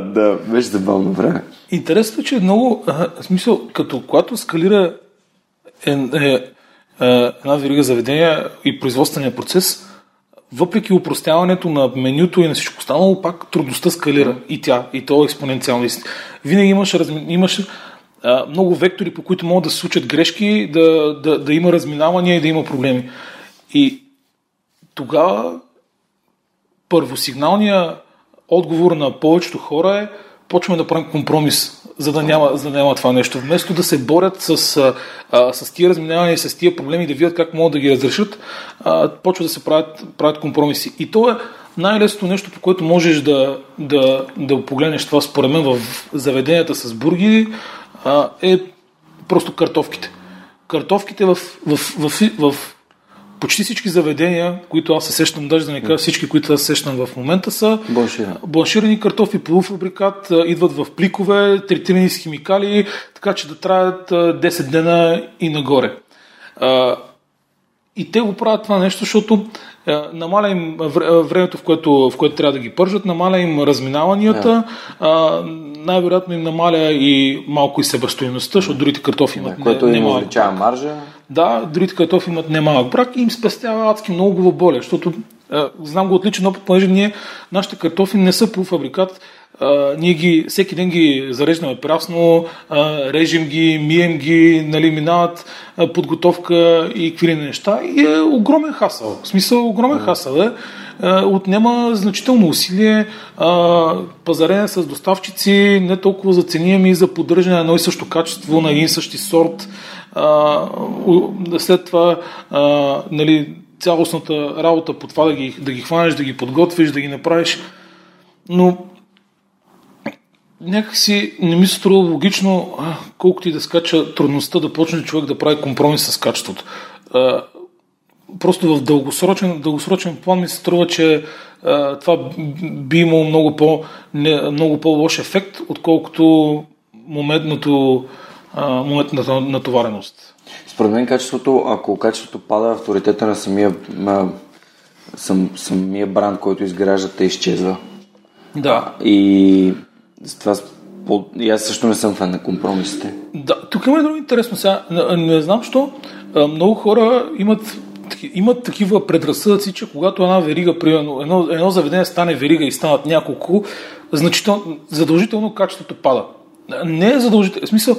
Да, беше забавно време. Интересно, че е много, а, смисъл, като когато скалира е, е, е, една верига заведения и производствения процес, въпреки упростяването на менюто и на всичко останало, пак трудността скалира и тя, и то експоненциално. Винаги имаш, имаш а, много вектори, по които могат да се случат грешки, да, да, да има разминавания и да има проблеми. И тогава първосигналният отговор на повечето хора е почваме да правим компромис, за да няма, за да няма това нещо. Вместо да се борят с, а, с тия разминавания с тия проблеми, да видят как могат да ги разрешат, а, почва да се правят, правят компромиси. И то е най-лесното нещо, по което можеш да, да, да погледнеш това, според мен, в заведенията с бургери, а, е просто картофките. Картофките в, в, в, в, в почти всички заведения, които аз се сещам, даже да не кажа всички, които аз се сещам в момента, са Бланширани. бланширани картофи, полуфабрикат, идват в пликове, третирани с химикали, така че да траят 10 дена и нагоре. И те го правят това нещо, защото намаля им времето, в което, в което трябва да ги пържат, намаля им разминаванията, yeah. най-вероятно им намаля и малко и себестоеността, защото другите картофи имат yeah, което не, им увеличава маржа. Да, другите картофи имат немалък брак и им спестява адски много главоболие, защото знам го отличен опит, понеже ние, нашите картофи не са полуфабрикат, а, ние ги, всеки ден ги зареждаме прясно, а, режем ги, мием ги, нали, минават а, подготовка и какви неща. И е огромен хасъл. В смисъл огромен хасъл е. А, отнема значително усилие, а, пазарене с доставчици, не толкова за цени, ами за поддържане на едно и също качество, на един същи сорт. А, след това, а, нали, цялостната работа по това да ги, да ги хванеш, да ги подготвиш, да ги направиш. Но някакси не ми се струва логично, колкото и да скача трудността да почне човек да прави компромис с качеството. Просто в дългосрочен, дългосрочен план ми се струва, че а, това би имало много, по, не, много по-лош ефект, отколкото моментното, а, моментната натовареност. Според мен качеството, ако качеството пада, авторитета на самия, сам, самия бранд, който изграждате, изчезва. Да. И това по... И аз също не съм фан на компромисите. Да, тук има едно интересно. Сега, не, не знам, що много хора имат, имат такива предразсъдъци, че когато една верига, примерно, едно, едно заведение стане верига и станат няколко, значително, задължително качеството пада. Не е задължително. В смисъл,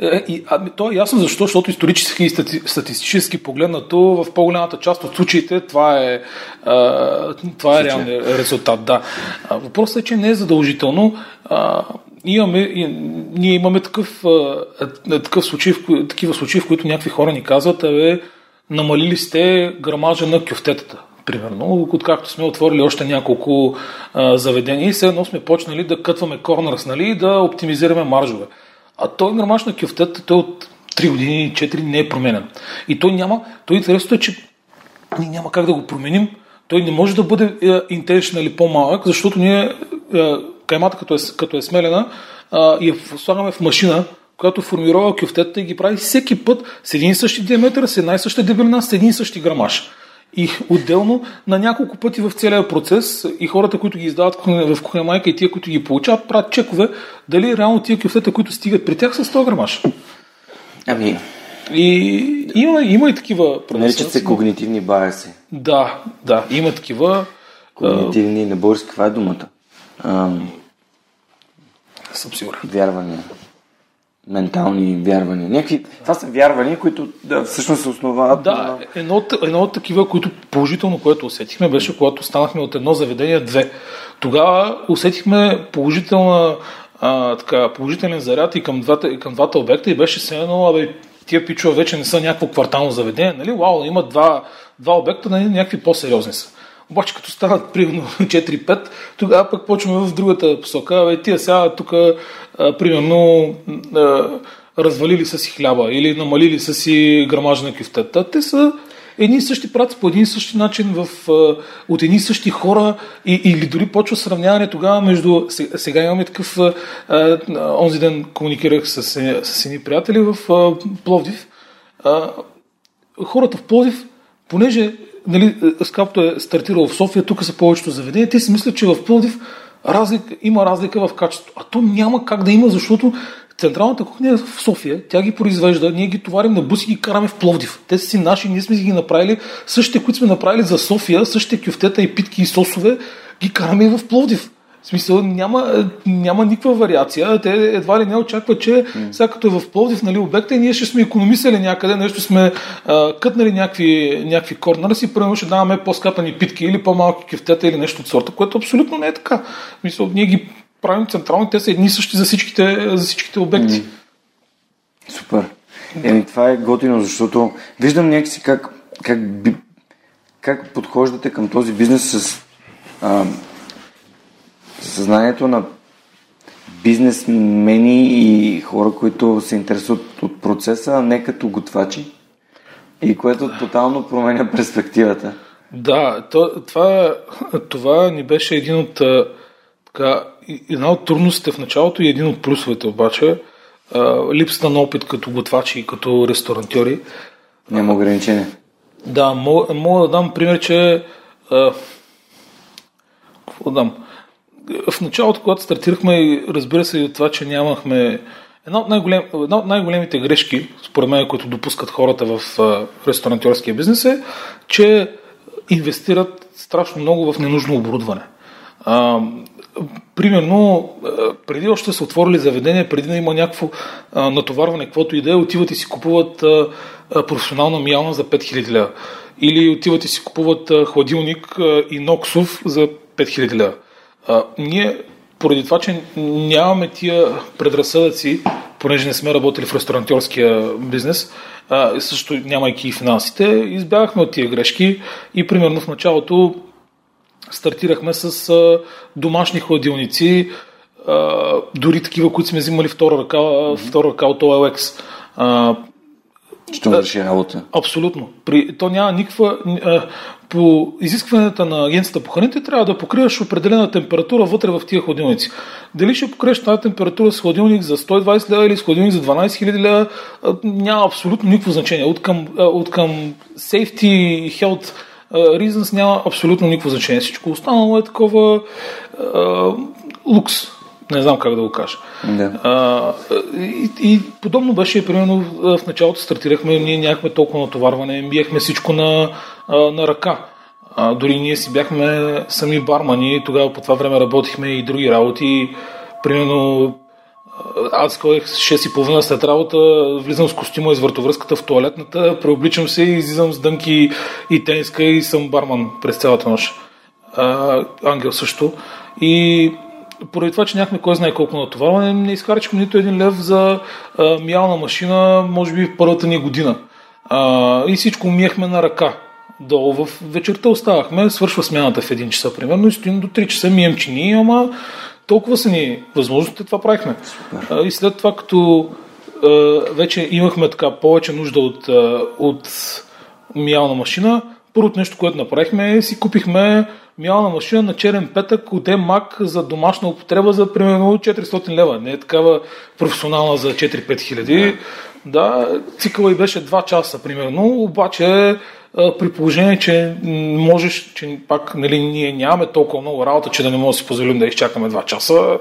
е, и, а, то е ясно защо, защото исторически и стати, статистически погледнато в по-голямата част от случаите това е, а, това е реалният резултат. Да. Въпросът е, че не е задължително. А, имаме, и, ние имаме такъв, а, такъв случай, в, такива случаи, в които някакви хора ни казват, абе, намалили сте грамажа на кюфтетата примерно, откакто сме отворили още няколко а, заведения и все едно сме почнали да кътваме корнърс, нали, и да оптимизираме маржове. А той грамаш на кюфтет, той от 3 години, 4 не е променен. И той няма, той интересното е, че ние няма как да го променим. Той не може да бъде intentional или по-малък, защото ние е, каймата, като е, като е смелена, я слагаме в машина, която формирова кюфтетата и ги прави всеки път с един и същи диаметър, с една и съща дебелина, с един и същи грамаж. И отделно на няколко пъти в целия процес и хората, които ги издават в кухня майка и тия, които ги получават, правят чекове дали реално тия кюфтета, които стигат при тях са 100 грамаш. Ами, и има, има и такива Наричат се когнитивни баяси. Да, да, има такива. Когнитивни, на български, каква е думата? Ам... Съм сигурен. Вярвания ментални вярвания. Някакви, това са вярвания, които да, всъщност се основават да, на... едно, от, едно от такива, които положително, което усетихме, беше когато станахме от едно заведение две. Тогава усетихме положителна, а, така, положителен заряд и към двата, и към двата обекта и беше все едно, абе, тия пичове вече не са някакво квартално заведение, нали? Вау, има два, два обекта, нали? някакви по-сериозни са. Обаче като станат примерно 4-5, тогава пък почваме в другата посока. Абе, тия сега тук примерно развалили са си хляба или намалили са си грамажа на кюфтета. Те са едни и същи праци по един и същи начин в, от едни и същи хора и, или дори почва сравняване тогава между... Сега имаме такъв... Онзи ден комуникирах с, с едни приятели в Пловдив. Хората в Пловдив, понеже нали, скапто е стартирал в София, тук са повечето заведения, те си мислят, че в Пловдив разлика, има разлика в качеството. А то няма как да има, защото Централната кухня е в София, тя ги произвежда, ние ги товарим на буси и ги караме в Пловдив. Те са си наши, ние сме ги направили, същите, които сме направили за София, същите кюфтета и питки и сосове, ги караме и в Пловдив. В смисъл, няма, няма никаква вариация. Те едва ли не очакват, че mm. сега като е в Пловдив нали, обекта и ние ще сме економисали някъде, нещо сме а, кътнали някакви, някакви корнера си, първо ще даваме по-скапани питки или по-малки кефтета или нещо от сорта, което абсолютно не е така. В смисъл, ние ги правим централни, те са едни и същи за всичките, за всичките обекти. Mm. Супер. Еми, това е готино, защото виждам някакси как, как, как подхождате към този бизнес с а, съзнанието на бизнесмени и хора, които се интересуват от процеса, а не като готвачи. И което тотално променя перспективата. Да, то, това, това ни беше един от така, една от трудностите в началото и един от плюсовете обаче. липсата на опит като готвачи и като ресторантьори. Няма ограничение. Да, мога, мога да дам пример, че а, какво да дам? В началото, когато стартирахме, разбира се и от това, че нямахме Една от, най-голем, една от най-големите грешки, според мен, които допускат хората в ресторантьорския бизнес е, че инвестират страшно много в ненужно оборудване. А, примерно, преди още са отворили заведение, преди да има някакво а, натоварване, каквото и да е, отиват и си купуват а, а, професионална миялна за 5000 лева. Или отиват и си купуват а, хладилник а, и ноксов за 5000 лева. А, ние, поради това, че нямаме тия предразсъдъци, понеже не сме работили в ресторантьорския бизнес, а, също нямайки и финансите, избягахме от тия грешки и примерно в началото стартирахме с а, домашни хладилници, а, дори такива, които сме взимали втора ръка, втора ръка от OLX. А, Що върши работа? Абсолютно. При, то няма никаква по изискванията на агенцията по храните трябва да покриваш определена температура вътре в тия хладилници. Дали ще покриеш тази температура с хладилник за 120 лева или с хладилник за 12 000 лева, няма абсолютно никакво значение. От към, от към safety health reasons няма абсолютно никакво значение. Всичко останало е такова а, лукс. Не знам как да го кажа. Да. А, и, и подобно беше, примерно, в началото стартирахме, ние нямахме толкова натоварване, биехме всичко на, на ръка. А, дори ние си бяхме сами бармани, тогава по това време работихме и други работи. Примерно, аз ходех 6.30 след работа, влизам с костюма из въртовръзката в туалетната, преобличам се и излизам с дънки и тениска и съм барман през цялата нощ. А, ангел също. И поради това, че нямахме кой знае колко натоварване, не изхарчихме нито един лев за а, миялна машина, може би в първата ни година. А, и всичко миехме на ръка. Долу в вечерта оставахме, свършва смяната в един часа примерно и стоим до 3 часа, мием чини, ама толкова са ни възможности, това правихме. А, и след това, като а, вече имахме така повече нужда от, а, от миялна машина, първото нещо, което направихме е си купихме миялна машина на черен петък от Мак за домашна употреба за примерно 400 лева. Не е такава професионална за 4-5 хиляди. Да, цикъла и беше 2 часа примерно, обаче при положение, че можеш, че пак нали, ние нямаме толкова много работа, че да не можем да си позволим да изчакаме 2 часа,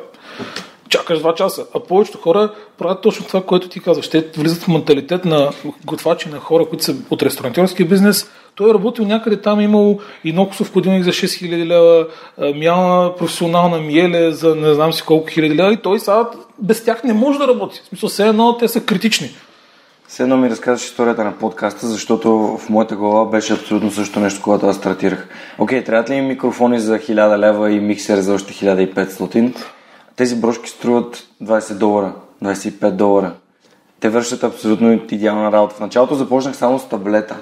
чакаш 2 часа. А повечето хора правят точно това, което ти казваш. Те влизат в менталитет на готвачи, на хора, които са от ресторантьорския бизнес. Той е работил някъде там, е имал и нокосов ходилник за 6000 лева, мялна професионална миеле за не знам си колко хиляди лева и той сега без тях не може да работи. В смисъл, все едно те са критични. Все едно ми разказваш историята на подкаста, защото в моята глава беше абсолютно също нещо, когато аз стартирах. Окей, трябва ли ми микрофони за 1000 лева и миксер за още 1500? Тези брошки струват 20 долара, 25 долара. Те вършат абсолютно идеална работа. В началото започнах само с таблета.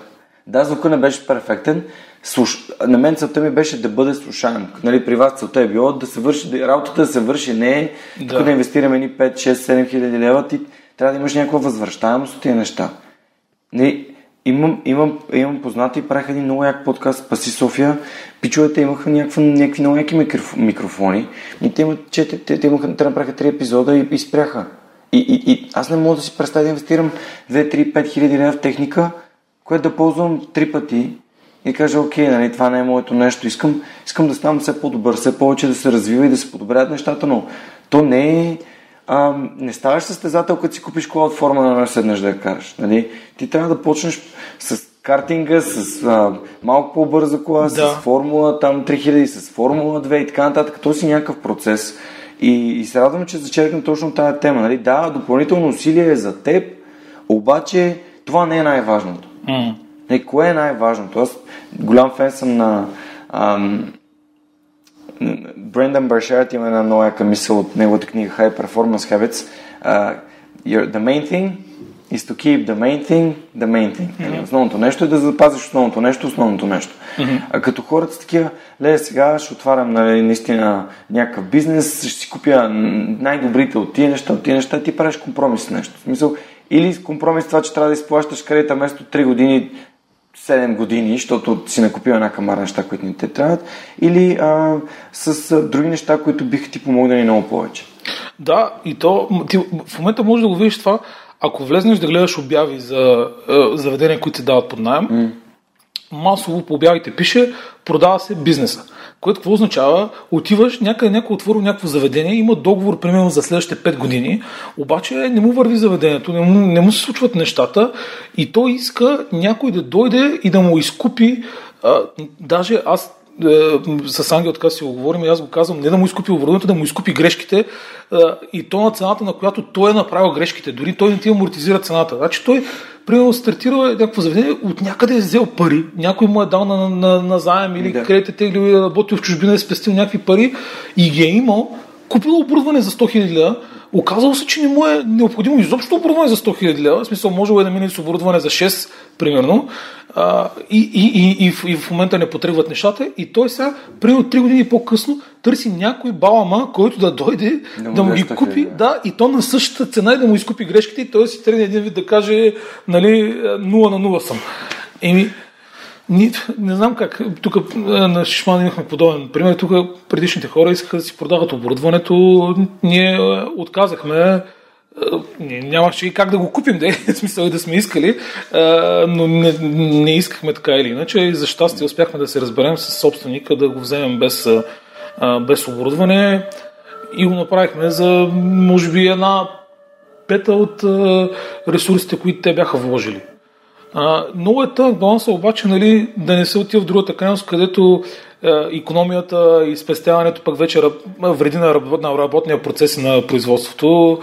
Да, звука не беше перфектен. Слуш... На мен целта ми беше да бъде слушаем. Нали, при вас целта е било да се върши, работата да се върши, не е да, да инвестираме ни 5, 6, 7 хиляди лева. Ти трябва да имаш някаква възвръщаемост от тези неща. Не, Имам, имам, имам познати, правиха един много як подкаст Паси София. Пичовете имаха някакви, някакви много яки микрофони. И те, имат, че, те, те, те, имаха, те направиха три епизода и, и спряха. И, и, и аз не мога да си представя да инвестирам 2-3-5 хиляди лева в техника, което да ползвам три пъти и кажа, окей, нали, това не е моето нещо. Искам, искам да ставам все по-добър, все повече да се развива и да се подобряват нещата, но то не е... А, не ставаш състезател, като си купиш кола от форма на седнеш да я караш. Нали? Ти трябва да почнеш с картинга, с а, малко по-бърза кола, да. с формула там 3000, с формула 2 и така нататък. То си някакъв процес. И, и се радвам, че зачеркна точно тази тема. Нали? Да, допълнително усилие е за теб, обаче това не е най-важното. Mm. Не, кое е най-важното? Аз голям фен съм на ам, Брендан Баршарт има една много яка мисъл от неговата книга High Performance Habits. Uh, the main thing is to keep the main thing the main thing. Mm-hmm. Основното нещо е да запазиш основното нещо, основното нещо. Mm-hmm. А като хората са такива, ле, сега ще отварям нали, наистина някакъв бизнес, ще си купя най-добрите от тия неща, от тия неща, ти правиш компромис с нещо. В смисъл, или компромис това, че трябва да изплащаш кредита вместо 3 години 7 години, защото си накупил една камара неща, които не те трябват, или а, с а, други неща, които биха ти помогнали много повече. Да, и то ти в момента можеш да го видиш това, ако влезнеш да гледаш обяви за а, заведения, които се дават под найем, mm масово по обявите пише продава се бизнеса. Което какво означава? Отиваш някъде, някой отворил някакво заведение, има договор примерно за следващите 5 години, обаче не му върви заведението, не му, не му се случват нещата и той иска някой да дойде и да му изкупи. А, даже аз е, с Ангел така си го говорим и аз го казвам, не да му изкупи оборудването, да му изкупи грешките и то на цената, на която той е направил грешките. Дори той не ти амортизира цената. Значи той примерно стартирал е някакво заведение, от някъде е взел пари, някой му е дал на, на, на заем или да. кредит е теглил или работил в чужбина, е спестил някакви пари и ги е имал, купил оборудване за 100 000 лева, оказало се, че не му е необходимо изобщо оборудване за 100 000 лева, в смисъл може е да мине с оборудване за 6, примерно, а, и, и, и, и, в, и в момента не потребват нещата. И той сега, примерно 3 години по-късно, търси някой балама, който да дойде, да, да му ги купи, да, и то на същата цена и да му изкупи грешките и той си тръгне един вид да каже, нали, 0 на 0 съм. Еми, не, не знам как. Тук на Шишман имахме подобен пример. Тук предишните хора искаха да си продават оборудването. Ние отказахме. Нямаше и как да го купим, да е, смисъл и да сме искали, но не, не искахме така или иначе. И за щастие успяхме да се разберем с собственика, да го вземем без, без оборудване и го направихме за, може би, една пета от ресурсите, които те бяха вложили. А, много е тънък баланса, обаче нали, да не се отива в другата крайност, където е, економията и спестяването пък вече вреди на, работ, на работния процес на производството.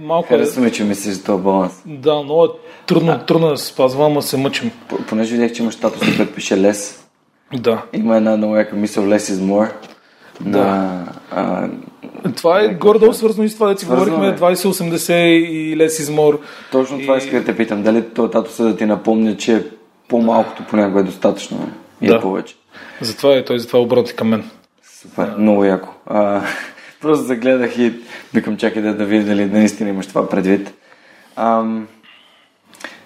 Малко Харесваме, е... че мислиш за този баланс. Да, много е трудно, а, трудно да се спазва, ама се мъчим. Понеже видях, че има статус, който пише лес. Да. Има една много яка мисъл less is more. Да. На, а, това е горе-долу свързано и с това, да си говорихме 2080 и Less is more. Точно това и... исках да те питам. Дали този тато се да ти напомня, че по-малкото понякога е достатъчно и е да. е повече. Затова е той, затова обрати към мен. Супер, да. много яко. А, просто загледах и викам чакай да, да видя дали наистина имаш това предвид. Ам,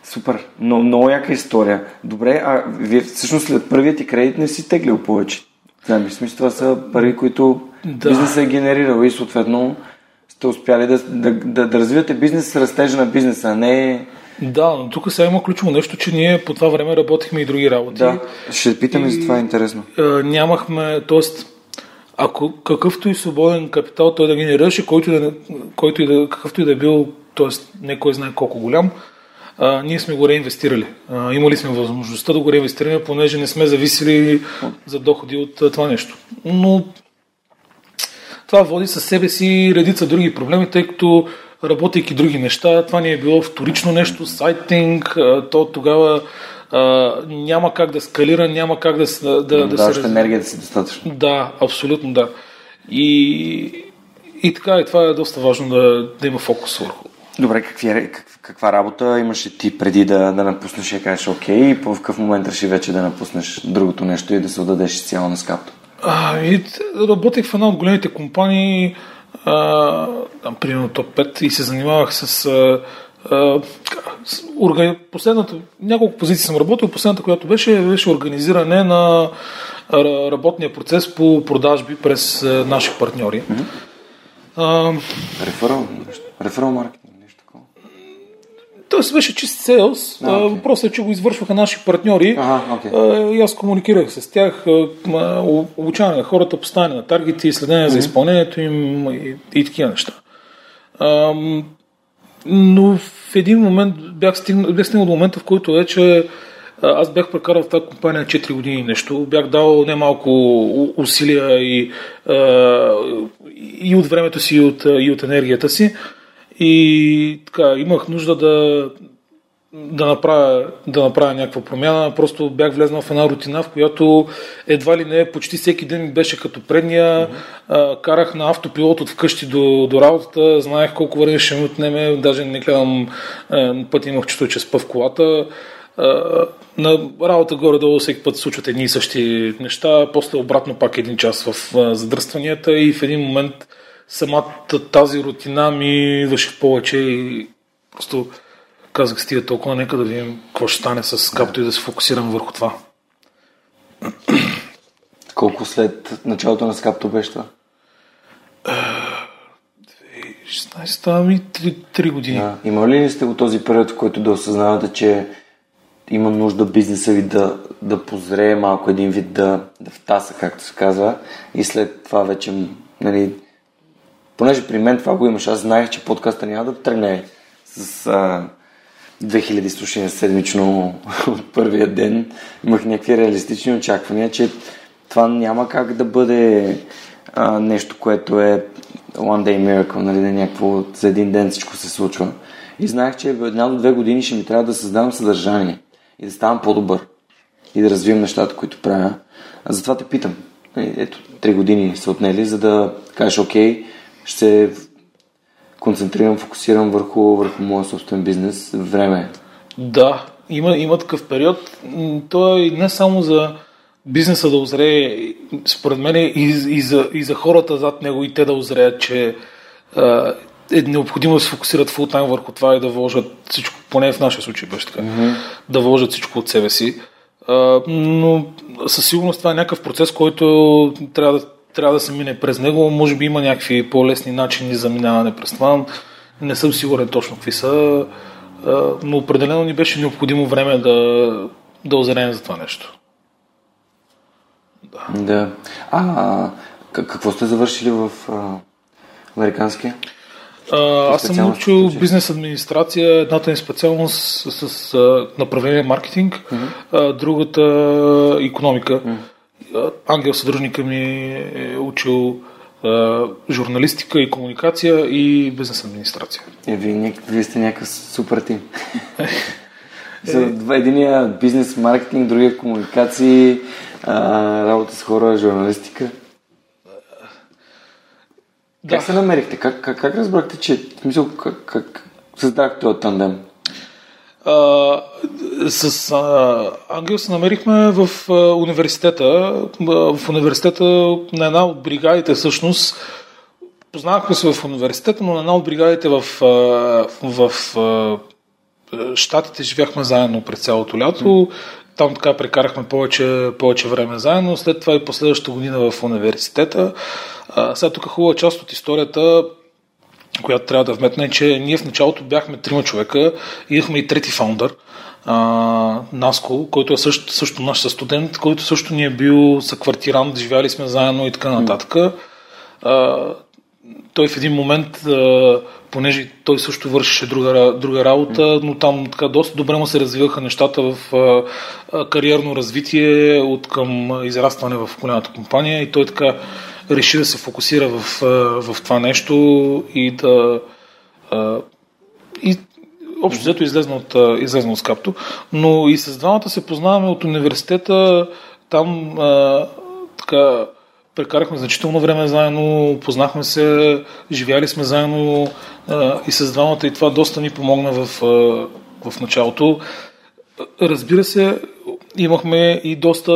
супер, но много яка история. Добре, а вие всъщност след първият ти кредит не си теглил повече. В смисъл това са пари, които да. бизнесът е генерирал и съответно сте успяли да, да, да, да развивате бизнес с растежа на бизнеса, а не... Да, но тук сега има ключово нещо, че ние по това време работихме и други работи. Да, ще питаме и, за това, е интересно. А, нямахме, т.е. ако какъвто и свободен капитал той да генерираше, който, да, който и да, какъвто и да е бил, т.е. не кой знае колко голям, а, ние сме го реинвестирали. А, имали сме възможността да го реинвестираме, понеже не сме зависели за доходи от а, това нещо. Но това води със себе си редица други проблеми, тъй като работейки други неща, това ни е било вторично нещо, сайтинг, то тогава а, няма как да скалира, няма как да, да, да, да се... енергия да си достатъчно. Да, абсолютно да. И, и така, и това е доста важно да, да има фокус върху. Добре, какви, как, каква работа имаше ти преди да, да напуснеш и кажеш окей, и по какъв момент реши вече да напуснеш другото нещо и да се отдадеш цяло на скапто? А, и работех в една от големите компании, а, там, примерно топ 5, и се занимавах с а, последната, няколко позиции съм работил, последната, която беше, беше организиране на работния процес по продажби през наши партньори. Реферал, реферал такова. Тоест беше чист селс. А, okay. Въпросът е, че го извършваха наши партньори. Ага, okay. И аз комуникирах с тях, обучаване на хората, поставяне на таргети, следение mm-hmm. за изпълнението им и, и такива неща. Но в един момент бях стигнал, бях стигнал до момента, в който вече аз бях прекарал в тази компания 4 години нещо. Бях дал немалко усилия и, и от времето си, и от, и от енергията си. И така, имах нужда да, да направя, да направя някаква промяна. Просто бях влезнал в една рутина, в която едва ли не почти всеки ден беше като предния. Mm-hmm. карах на автопилот от вкъщи до, до работата, знаех колко време ще ми отнеме, даже не гледам пъти имах чувство, че спа в колата. на работа горе-долу всеки път случват едни и същи неща, после обратно пак един час в задръстванията и в един момент самата тази рутина ми идваше повече и просто казах стига толкова, нека да видим какво ще стане с капто и да се фокусирам върху това. Колко след началото на скапто беше това? 2016 ами 3, 3 години. Да. Има ли сте го този период, в който да осъзнавате, че има нужда бизнеса ви да, да позрее малко един вид да, да втаса, както се казва, и след това вече, нали, понеже при мен това го имаш, аз знаех, че подкаста няма да тръгне с а, 2000 слушания седмично от първия ден. Имах някакви реалистични очаквания, че това няма как да бъде а, нещо, което е one day miracle, нали, да някакво за един ден всичко се случва. И знаех, че една до две години ще ми трябва да създавам съдържание и да ставам по-добър и да развивам нещата, които правя. А затова те питам. Нали, ето, три години са отнели, за да кажеш, окей, ще концентрирам, фокусирам върху, върху моя собствен бизнес. Време е. Да, има, има такъв период. То е не само за бизнеса да озрее, според мен и, и, за, и за хората зад него и те да озреят, че е необходимо да се фокусират фултайм върху това и да вложат всичко, поне в нашия случай беше така, mm-hmm. да вложат всичко от себе си. но със сигурност това е някакъв процес, който трябва да трябва да се мине през него. Може би има някакви по-лесни начини за минаване през това. Не съм сигурен точно какви са, но определено ни беше необходимо време да, да озрем за това нещо. Да. да. А, какво сте завършили в а, американския? А, аз съм учил бизнес администрация, едната е специалност с, с, направление маркетинг, mm-hmm. а, другата економика. Mm-hmm. Ангел съдружника ми е учил журналистика и комуникация и бизнес администрация. Е, вие, вие сте някакъв супер тим. За единия бизнес маркетинг, другия комуникации, а, работа с хора, журналистика. Да. Как се намерихте? Как, как, как разбрахте, че смисъл, как, как създахте този тандем? А, с а, Ангел се намерихме в а, университета. В университета на една от бригадите всъщност познавахме се в университета, но на една от бригадите в, в, в Штатите живяхме заедно през цялото лято. Там така прекарахме повече, повече време заедно. След това и последващата година в университета. А, сега тук хубава част от историята която трябва да вметне, че ние в началото бяхме трима човека, имахме и трети фаундър, а, Наско, който е също, също наш студент, който също ни е бил съквартирант, живяли сме заедно и така нататък. А, той в един момент, а, понеже той също вършеше друга, друга работа, но там така доста добре му се развиваха нещата в а, кариерно развитие от към израстване в голямата компания и той така реши да се фокусира в, в това нещо и да. И общо взето излезна от, излезна от скапто. Но и с двамата се познаваме от университета. Там така прекарахме значително време заедно, познахме се, живяли сме заедно и с двамата и това доста ни помогна в, в началото. Разбира се, имахме и доста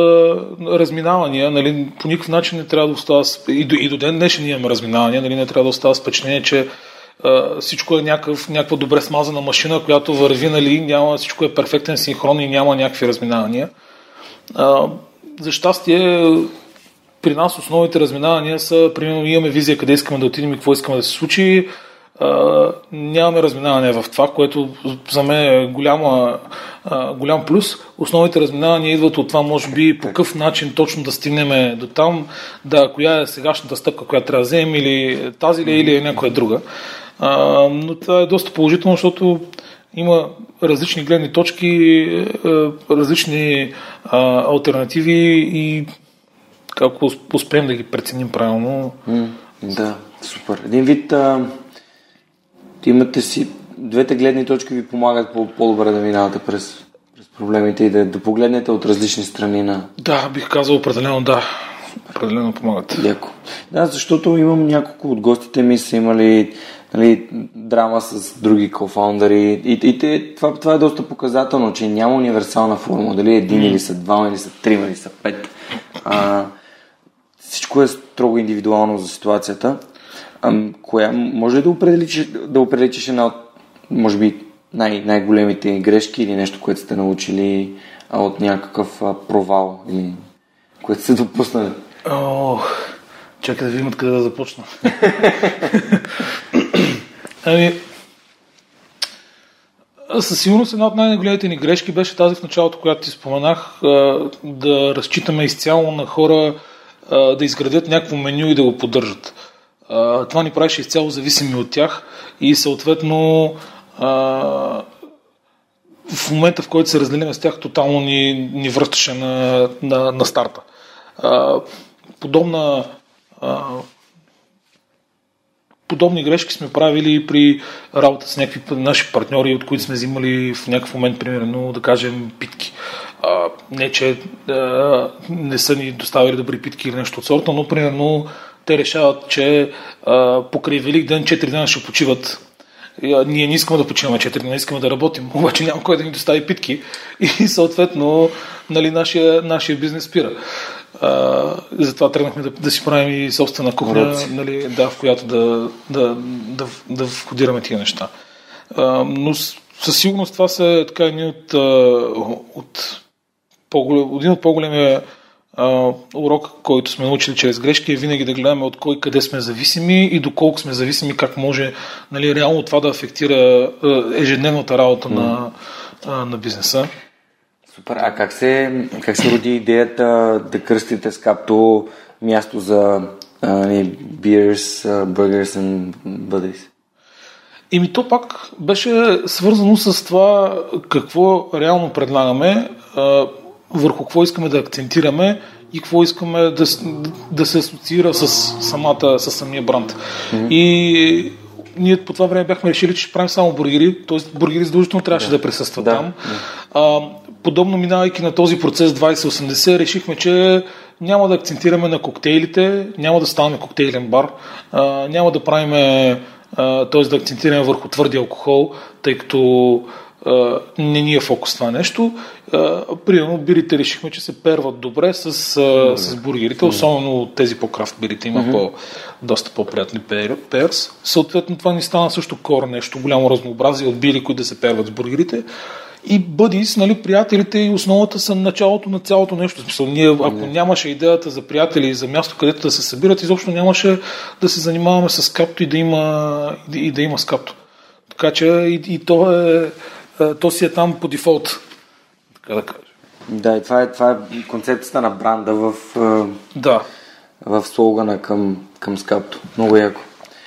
разминавания. Нали, по никакъв начин не трябва да остава, и до, и до ден днешен имаме разминавания, нали, не трябва да остава впечатление, че всичко е някакъв, някаква добре смазана машина, която върви, нали, няма, всичко е перфектен синхрон и няма някакви разминавания. За щастие, при нас основните разминавания са, примерно, имаме визия къде искаме да отидем и какво искаме да се случи. Нямаме разминаване в това, което за мен е голяма, uh, голям плюс. Основните разминавания идват от това, може би, по какъв начин точно да стигнем до там, да, коя е сегашната стъпка, която трябва да вземем, или тази ли, или е някоя друга. Uh, но това е доста положително, защото има различни гледни точки, различни альтернативи и ако успеем да ги преценим правилно. Да, супер. Един вид, а, имате си, двете гледни точки ви помагат по- по-добре да минавате през, през проблемите и да, да погледнете от различни страни на... Да, бих казал определено да. Определено помагат. Яко. Да, защото имам няколко от гостите ми са имали нали, драма с други кофаундъри и, и те, това, това е доста показателно, че няма универсална формула, дали един mm. или са двама, или са трима, или са пет. А, всичко е строго индивидуално за ситуацията. А, коя, може ли да определиш, да определиш една от, може би, най- най-големите грешки или нещо, което сте научили а, от някакъв а, провал или което сте допуснали? О, чакай да видим откъде да започна. ами, със сигурност една от най-големите ни грешки беше тази в началото, която ти споменах, да разчитаме изцяло на хора, да изградят някакво меню и да го поддържат. Това ни правеше изцяло зависими от тях и съответно в момента, в който се разделиме с тях, тотално ни, ни връщаше на, на, на старта. Подобна подобни грешки сме правили при работа с някакви наши партньори, от които сме взимали в някакъв момент, примерно, да кажем, питки. Не, че не са ни доставили добри питки или нещо от сорта, но, примерно, те решават, че а, покрай Велик ден 4 дена ще почиват ние не искаме да почиваме 4 дни, искаме да работим, обаче няма кой да ни достави питки и съответно нали, нашия, нашия бизнес спира. А, затова тръгнахме да, да си правим и собствена кухня, нали, да, в която да, да, да, да входираме тия неща. А, но със сигурност това са така едни от, от по един от по-големия урок, който сме научили чрез грешки е винаги да гледаме от кой къде сме зависими и доколко сме зависими, как може нали, реално това да афектира ежедневната работа mm. на, на бизнеса. Супер. А как се, как се роди идеята да кръстите скапто място за uh, beers, uh, burgers and buddies? Ими то пак беше свързано с това какво реално предлагаме, върху какво искаме да акцентираме и какво искаме да, да се асоциира с, самата, с самия бранд. Mm-hmm. И ние по това време бяхме решили, че ще правим само бургери, т.е. бургери задължително трябваше да, да присъстват да. там. А, подобно минавайки на този процес 2080, решихме, че няма да акцентираме на коктейлите, няма да ставаме коктейлен бар, а, няма да правим, т.е. да акцентираме върху твърди алкохол, тъй като не ни е фокус това нещо. Примерно бирите решихме, че се перват добре с, а, с бургерите, особено тези по-крафт бирите има mm-hmm. по, доста по-приятни перс. Съответно това ни стана също кор нещо, голямо разнообразие от бири, които да се перват с бургерите. И бъдис, нали, приятелите и основата са началото на цялото нещо. Смисъл, ние, ако нямаше идеята за приятели и за място, където да се събират, изобщо нямаше да се занимаваме с капто и да има, и да има скапто. Така че и, и то, е, то си е там по дефолт. Така да кажа. Да, и това е, това е концепцията на бранда в, е, да. в слогана към, към скапто. Много яко.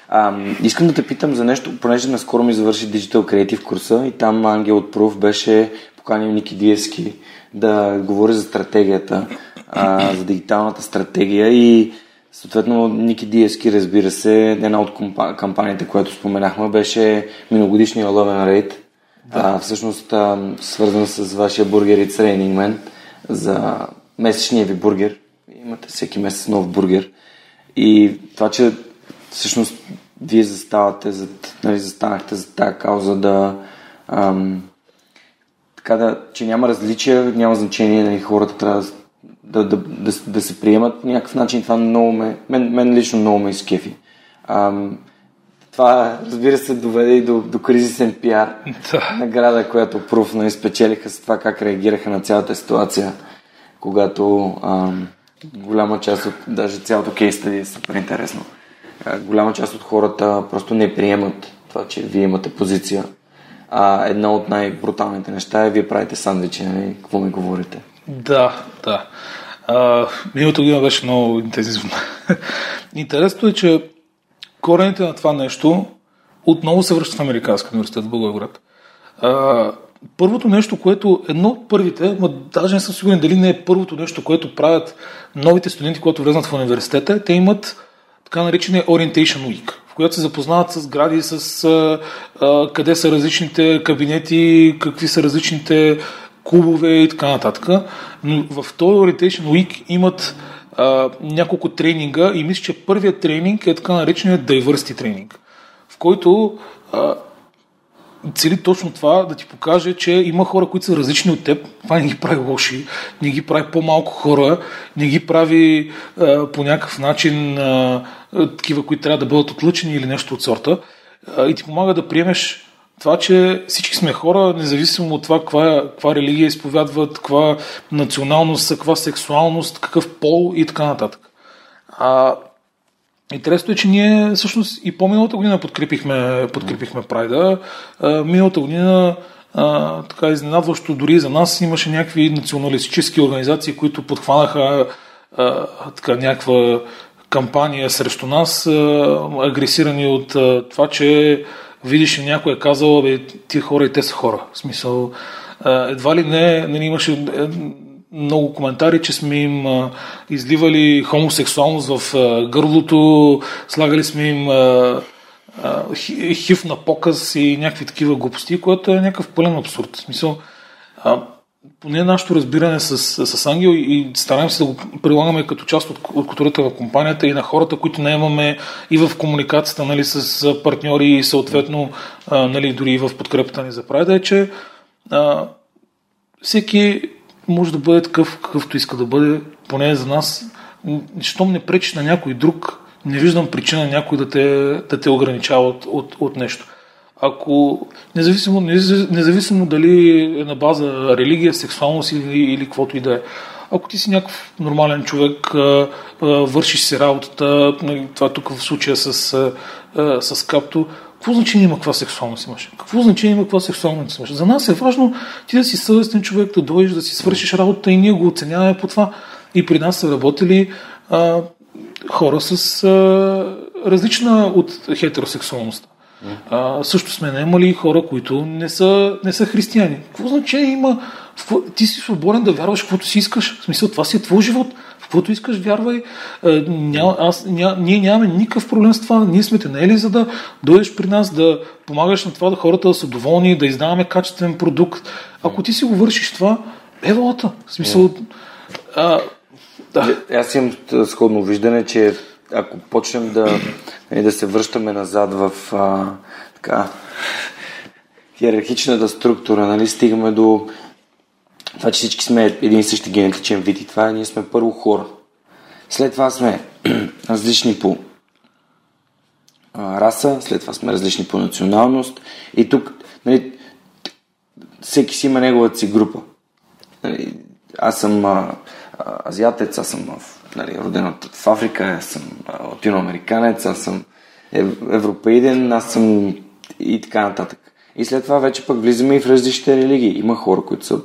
А, искам да те питам за нещо, понеже наскоро ми завърши Digital Creative курса и там Ангел от Пруф беше поканил Ники Диески да говори за стратегията, а, за дигиталната стратегия и съответно Ники Диески, разбира се, една от кампаниите, която споменахме, беше миналогодишния Love Rate, да. всъщност свързан с вашия бургер и Training Man за месечния ви бургер. Имате всеки месец нов бургер. И това, че всъщност вие заставате, за, нали, застанахте за тази кауза да ам, така да, че няма различия, няма значение, нали, хората трябва да, да, да, да се приемат по някакъв начин. Това много ме, мен, мен лично много ме изкефи. Ам, Това, разбира се, доведе и до, до кризисен пиар. Да. Награда, която Пруф нали, спечелиха с това как реагираха на цялата ситуация, когато ам, голяма част от, даже цялото кейс стади е супер интересно. А, голяма част от хората просто не приемат това, че вие имате позиция. А една от най-бруталните неща е вие правите сандвичи, нали? Какво ми говорите? Да, да. А, миналата година беше много интензивно. Интересното е, че корените на това нещо отново се връщат в Американския университет в Благоевград. Първото нещо, което едно от първите, ма даже не съм сигурен дали не е първото нещо, което правят новите студенти, когато влезнат в университета, те имат така наречения Orientation Week, в която се запознават с гради, с а, а, къде са различните кабинети, какви са различните клубове и така нататък. Но в този Orientation Week имат а, няколко тренинга и мисля, че първият тренинг е така нареченият Diversity тренинг, в който а, цели точно това да ти покаже, че има хора, които са различни от теб. Това не ги прави лоши, не ги прави по-малко хора, не ги прави а, по някакъв начин а, такива, които трябва да бъдат отлъчени или нещо от сорта. А, и ти помага да приемеш това, че всички сме хора, независимо от това каква, каква религия изповядват, каква националност, каква сексуалност, какъв пол и така нататък. А, Интересното е, че ние всъщност и по-миналата година подкрепихме, подкрепихме Прайда. Миналата година а, така изненадващо дори за нас имаше някакви националистически организации, които подхванаха а, така някаква кампания срещу нас, а, агресирани от а, това, че видиш ли някой е казал, бе, тия хора и те са хора. В смисъл, едва ли не, не имаше е, много коментари, че сме им а, изливали хомосексуалност в а, гърлото, слагали сме им а, хив на показ и някакви такива глупости, което е някакъв пълен абсурд. В смисъл, поне нашето разбиране с, с Ангел и стараем се да го прилагаме като част от, от културата в компанията и на хората, които не имаме и в комуникацията нали, с партньори и съответно нали, дори и в подкрепата ни за Прайда е, че а, всеки може да бъде такъв, какъвто иска да бъде, поне за нас. Щом не пречиш на някой друг, не виждам причина някой да те, да те ограничава от, от, от нещо. Ако, независимо, независимо дали е на база религия, сексуалност или, или каквото и да е, ако ти си някакъв нормален човек, вършиш си работата, нали, това тук в случая с, с капто, какво значение има каква сексуалност имаш? Какво значение има каква сексуалност имаш? За нас е важно ти да си съвестен човек, да дойдеш, да си свършиш работата и ние го оценяваме по това. И при нас са работили а, хора с а, различна от хетеросексуалността. А, също сме наемали хора, които не са, не са християни. Какво значение има? Ти си свободен да вярваш каквото си искаш. В смисъл, това си е твой живот каквото искаш, вярвай. Ня, аз, ня, ние нямаме никакъв проблем с това. Ние сме те наели, за да дойдеш при нас, да помагаш на това да хората да са доволни, да издаваме качествен продукт. Ако ти си го вършиш това, е волата. В смисъл. А, да. Аз имам сходно виждане, че ако почнем да, нали, да се връщаме назад в а, така, иерархичната структура, нали, стигаме до това, че всички сме един и същи генетичен вид и това ние сме първо хора. След това сме различни по а, раса, след това сме различни по националност и тук нали, всеки си има неговата си група. Нали, аз съм а, азиатец, аз съм нали, роден от, в Африка, аз съм латиноамериканец, аз съм европеиден, аз съм и така нататък. И след това вече пък влизаме и в различните религии. Има хора, които са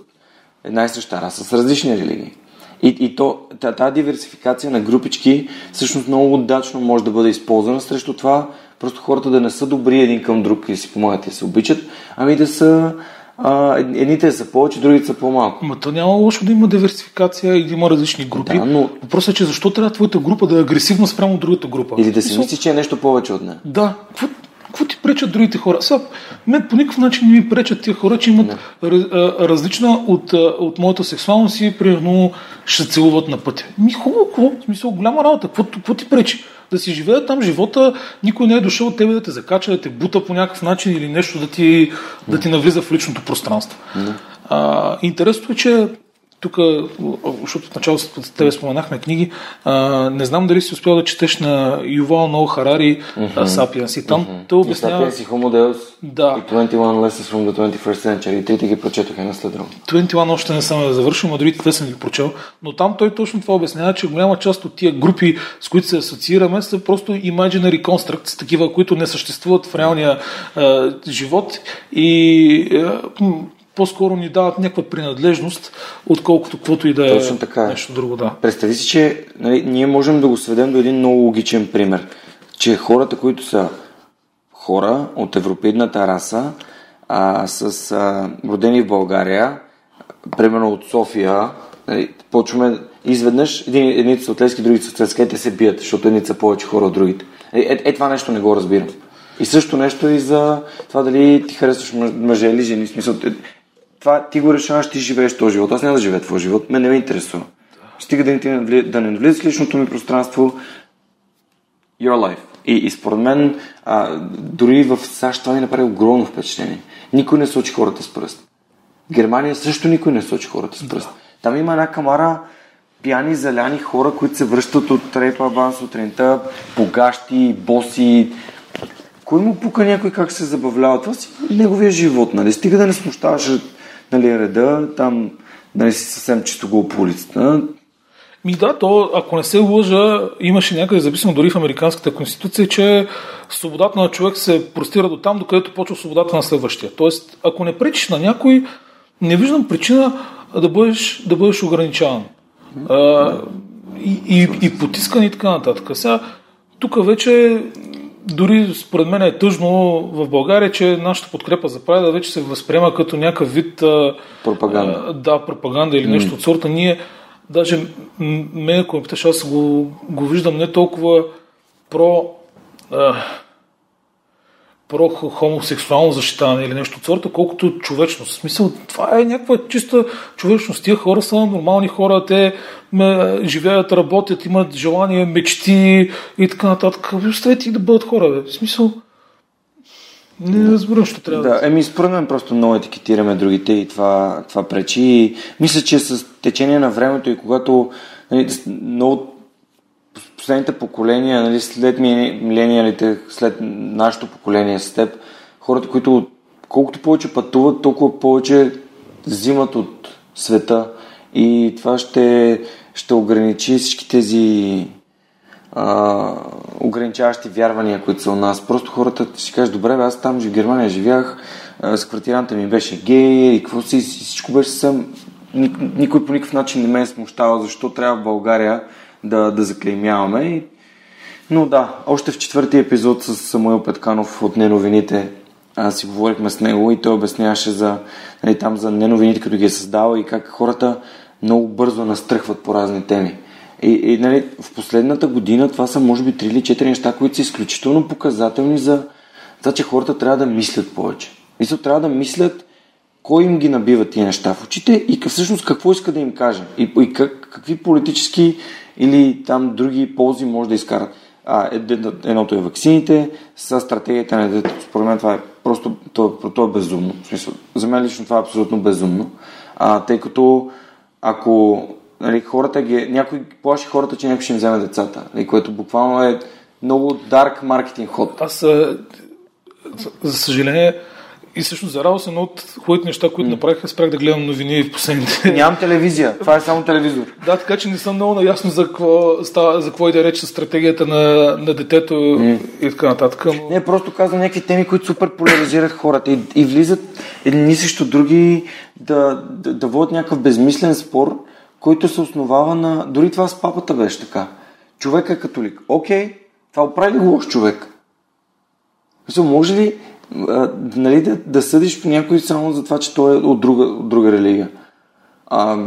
една и съща раса с различни религии. И, и то, тази диверсификация на групички всъщност много удачно може да бъде използвана срещу това просто хората да не са добри един към друг и си помагат и се обичат, ами да са а, едните са повече, другите са по-малко. Ма то няма лошо да има диверсификация и да има различни групи. Да, но... Въпросът е, че защо трябва твоята група да е агресивна спрямо другата група? Или да си мислиш, че е нещо повече от нея. Да. Какво, какво ти пречат другите хора? Сега, мен по никакъв начин не ми пречат тия хора, че имат раз, различна от, от моята сексуалност и примерно ще се целуват на пътя. Ми хубаво, какво? В смисъл, голяма работа. Какво, какво ти пречи? Да си живеят там живота, никой не е дошъл от тебе да те закача, да те бута по някакъв начин или нещо да ти, да ти навлиза в личното пространство. А, интересното е, че тук, защото в началото с тебе споменахме книги, а, не знам дали си успял да четеш на Ювал Ноу Харари mm-hmm. Сапиенс и там mm-hmm. той обяснява... Сапиенс и Homo Deus да. и 21 Lessons from the 21st Century. И трите ги прочетох една след друга. 21 още не съм да завършил, а другите съм ги прочел. Но там той точно това обяснява, че голяма част от тия групи, с които се асоциираме, са просто imaginary constructs, такива, които не съществуват в реалния а, живот и а, по-скоро ни дават някаква принадлежност, отколкото каквото и да е Точно така. нещо друго. Да. Представи си, че нали, ние можем да го сведем до един много логичен пример, че хората, които са хора от европейната раса, а, с а, родени в България, примерно от София, нали, почваме изведнъж един, едните са от Лески, другите са от те се бият, защото едните са повече хора от другите. Е, е, е това нещо не го разбирам. И също нещо и за това дали ти харесваш мъже или жени. Смисъл, това ти го решаваш, ти живееш този живот. Аз няма да живея твой живот, мен не ме интересува. Стига да не, да не навлизаш в личното ми пространство, your life. И, и според мен, а, дори в САЩ това ми направи огромно впечатление. Никой не сочи хората с пръст. В Германия също никой не сочи хората с пръст. Да. Там има една камара пияни, заляни хора, които се връщат от репа бан сутринта, погащи, боси. Кой му пука някой как се забавлява? Това си неговия живот, нали? Стига да не смущаваш нали, реда, там нали, си съвсем чисто го по улицата. Ми да, то, ако не се лъжа, имаше някъде записано дори в Американската конституция, че свободата на човек се простира до там, докъдето почва свободата на следващия. Тоест, ако не пречиш на някой, не виждам причина да бъдеш, да бъдеш ограничаван. А, и, и, и потискан и така нататък. Сега, тук вече дори според мен е тъжно в България, че нашата подкрепа за Прайда вече се възприема като някакъв вид пропаганда. А, да, пропаганда или нещо mm. от сорта. Ние, даже мен, ако ме питаш, аз го, го виждам не толкова про а, про-хомосексуално защитаване или нещо от сорта, колкото човечност. В смисъл, това е някаква чиста човечност. Тия хора са нормални хора, те ме, живеят, работят, имат желания, мечти и така нататък. Оставете да бъдат хора, бе. В смисъл, не разбирам, що трябва да. Еми, според мен просто много етикетираме другите и това, това пречи. И мисля, че с течение на времето и когато нали, много последните поколения, нали, след милениалите, след нашето поколение с теб, хората, които колкото повече пътуват, толкова повече взимат от света и това ще, ще ограничи всички тези а, ограничаващи вярвания, които са у нас. Просто хората си кажат, добре, аз там в Германия живях, с квартиранта ми беше гей и какво си, всичко беше съвсем... Никой по никакъв начин не ме е смущавал, защо трябва в България да, да заклеймяваме. Но да, още в четвъртия епизод с Самуил Петканов от Неновините аз си говорихме с него и той обясняваше за, нали, там за неновините, като ги е създавал и как хората много бързо настръхват по разни теми. И, и нали, в последната година това са може би 3 или 4 неща, които са изключително показателни за това, че хората трябва да мислят повече. Мисля, трябва да мислят кой им ги набива тия неща в очите и всъщност какво иска да им каже. И, и как, какви политически или там други ползи може да изкарат. А, едното е ваксините, с стратегията на детето. Според мен това е просто, то, то е безумно. В смисъл, за мен лично това е абсолютно безумно. А, тъй като ако нали, хората ги, някой плаши хората, че някой ще им вземе децата, нали, което буквално е много дарк маркетинг ход. Аз, за, съжаление, и всъщност за радост едно от хубавите неща, които направиха, спрях да гледам новини в последните. Нямам телевизия, това е само телевизор. да, така че не съм много наясно за какво, става, за какво и да реч с стратегията на, на детето mm. и така нататък. Но... Не, просто казвам някакви теми, които супер поляризират хората и, и влизат едни срещу други да, да, да водят някакъв безмислен спор, който се основава на... Дори това с папата беше така. Човек е католик. Окей, това оправи ли лош човек? Може ли а, нали, да, да съдиш по някой само за това, че той е от друга, от друга религия. А,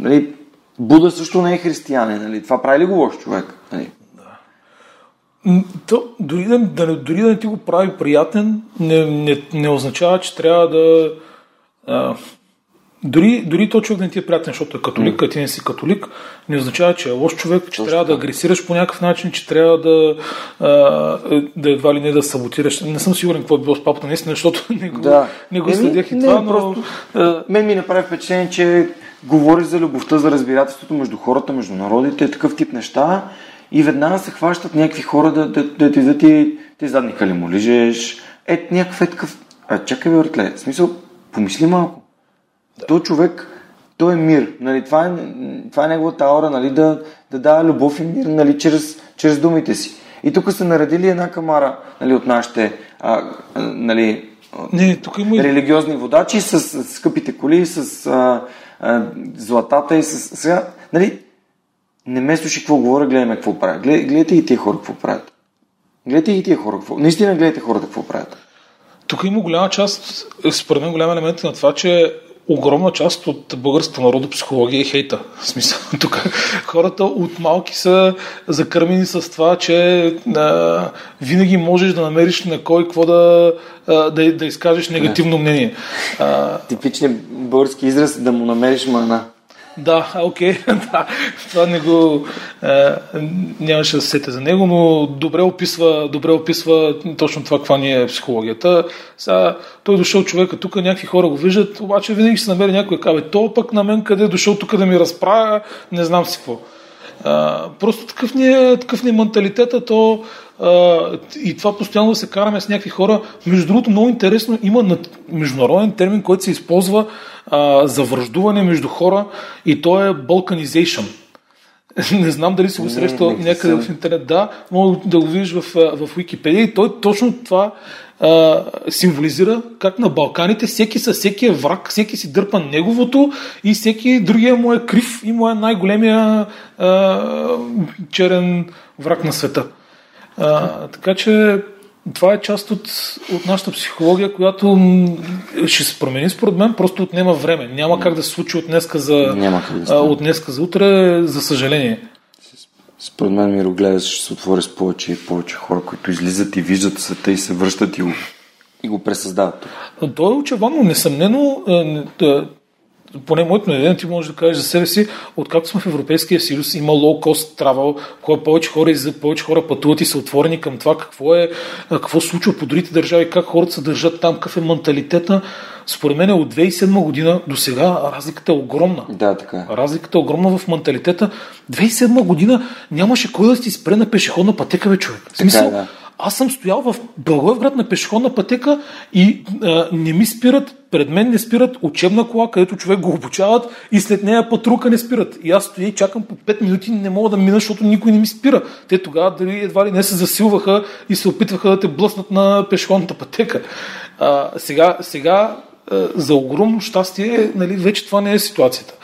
нали, Буда също не е християнин. Нали? Това прави ли го лош човек? Нали? То, дори, да, да, дори да не ти го прави приятен, не, не, не означава, че трябва да, дори, дори то човек не ти е приятен, защото е католик, а ти не си католик, не означава, че е лош човек, че Точно трябва да агресираш по някакъв начин, че трябва да, а, да едва ли не да саботираш. Не съм сигурен какво е било с папата, наистина, защото не го, да. не го следях и това, но... Просто, а... Мен ми направи впечатление, че говори за любовта, за разбирателството между хората, между народите, такъв тип неща и веднага се хващат някакви хора да, да, да ти да ти, ти задника ли му лижеш, е някакъв е такъв, а чакай бе, в смисъл, помисли малко. Да. Той човек, той е мир. Нали, това, е, това е неговата аура, нали, да, да дава любов и мир нали, чрез, чрез думите си. И тук са наредили една камара нали, от нашите а, нали, не, тук има... религиозни водачи с, с скъпите коли, с а, а, златата и с... Сега, нали, не ме слушай какво говоря, гледаме какво правят. Гледайте и тия хора какво правят. Гледайте и тия хора какво... Наистина гледайте хората какво правят. Тук има голяма част, според мен голям елемент на това, че огромна част от българската народопсихология е хейта. В смисъл, тук хората от малки са закърмени с това, че а, винаги можеш да намериш на кой какво да, а, да, да изкажеш негативно мнение. А, Типичният български израз да му намериш мана. Да, окей, да, това не го, е, нямаше да се сетя за него, но добре описва, добре описва точно това, каква ни е психологията. Сега, той е дошъл човека тук, някакви хора го виждат, обаче винаги се намери някой кабе, то пък на мен къде е дошъл тук да ми разправя, не знам си какво. А, просто такъв ни е, такъв ни е менталитета, то а, и това постоянно да се караме с някакви хора. Между другото, много интересно, има международен термин, който се използва а, за връждуване между хора и то е balkanization. Не знам дали си го срещал някъде в интернет. Да, мога да го видиш в, в Википедия и той точно това а, символизира как на Балканите всеки със всеки е враг, всеки си дърпа неговото и всеки другия му е крив и му е най-големия а, черен враг на света. А, така че това е част от, от нашата психология, която ще се промени според мен, просто отнема време. Няма как да се случи от днеска за, Няма как да от днеска за утре, за съжаление. Според мен мирогледът ще се отвори с повече и повече хора, които излизат и виждат света и се връщат и го, и го пресъздават. То е очевидно, несъмнено, поне моето мнение, ти можеш да кажеш за себе си, откакто сме в Европейския съюз, има low-cost travel, кое повече хора, повече хора пътуват и са отворени към това какво е, какво случва по другите държави, как хората се държат там, какъв е менталитета. Според мен от 2007 година до сега разликата е огромна. Да, така е. Разликата е огромна в менталитета. 2007 година нямаше кой да ти спре на пешеходна пътека, бе, човек. В смисъл, така е, да. Аз съм стоял в Благоевград на пешеходна пътека и а, не ми спират, пред мен не спират учебна кола, където човек го обучават и след нея патрука не спират. И аз стоя и чакам по 5 минути, не мога да мина, защото никой не ми спира. Те тогава дали едва ли не се засилваха и се опитваха да те блъснат на пешеходната пътека. А, сега, сега за огромно щастие, нали, вече това не е ситуацията.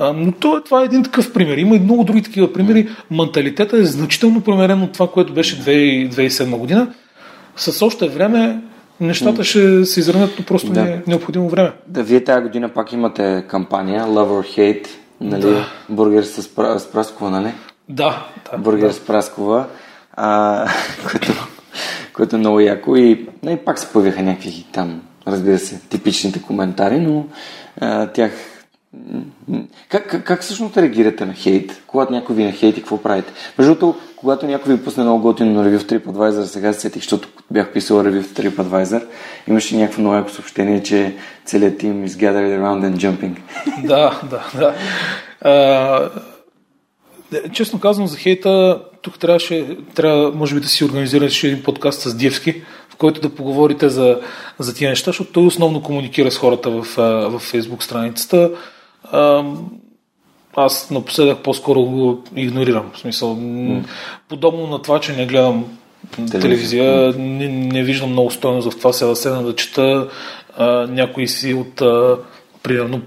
Но това, това е един такъв пример. Има и много други такива примери. Менталитета е значително промерен от това, което беше 2007 година. С още време нещата ще се изравнят, но просто да. не е необходимо време. Да, вие тази година пак имате кампания Love or Hate, нали? Да. Бургер с, с праскова, нали? Да. да Бургер да. с праскова, а, което, което е много яко и, и пак се появиха някакви там, разбира се, типичните коментари, но а, тях как, как, как всъщност реагирате на хейт? Когато някой ви на хейт и какво правите? Между другото, когато някой ви пусне много готино ревю в TripAdvisor, сега се сетих, защото бях писал ревю в TripAdvisor, имаше някакво много съобщение, че целият тим is gathered around and jumping. Да, да, да. А, честно казвам за хейта, тук трябваше, трябва, може би да си организираш един подкаст с Диевски, в който да поговорите за, за тия неща, защото той основно комуникира с хората в, в Facebook страницата аз напоследък по-скоро го игнорирам. В смисъл, mm. подобно на това, че не гледам телевизия, телевизия не, не виждам много стойност в това сега да седна да чета а, някой си от, а, примерно,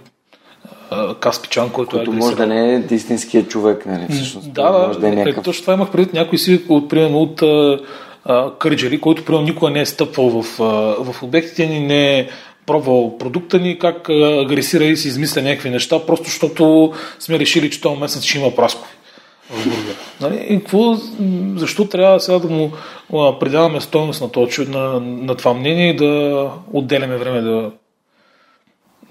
Каспичан, който, който е може да не е истинският човек, нали? Всъщност, да, може да е, е някакъв... точно това имах предвид някой си от, примерно, от а, Кърджали, който примерно никога не е стъпвал в, в обектите ни, не е пробвал продукта ни, как агресира и си измисля някакви неща, просто защото сме решили, че този месец ще има праскови в бургера. Нали? И какво, защо трябва сега да му предаваме стоеност на, това, на, на това мнение и да отделяме време да,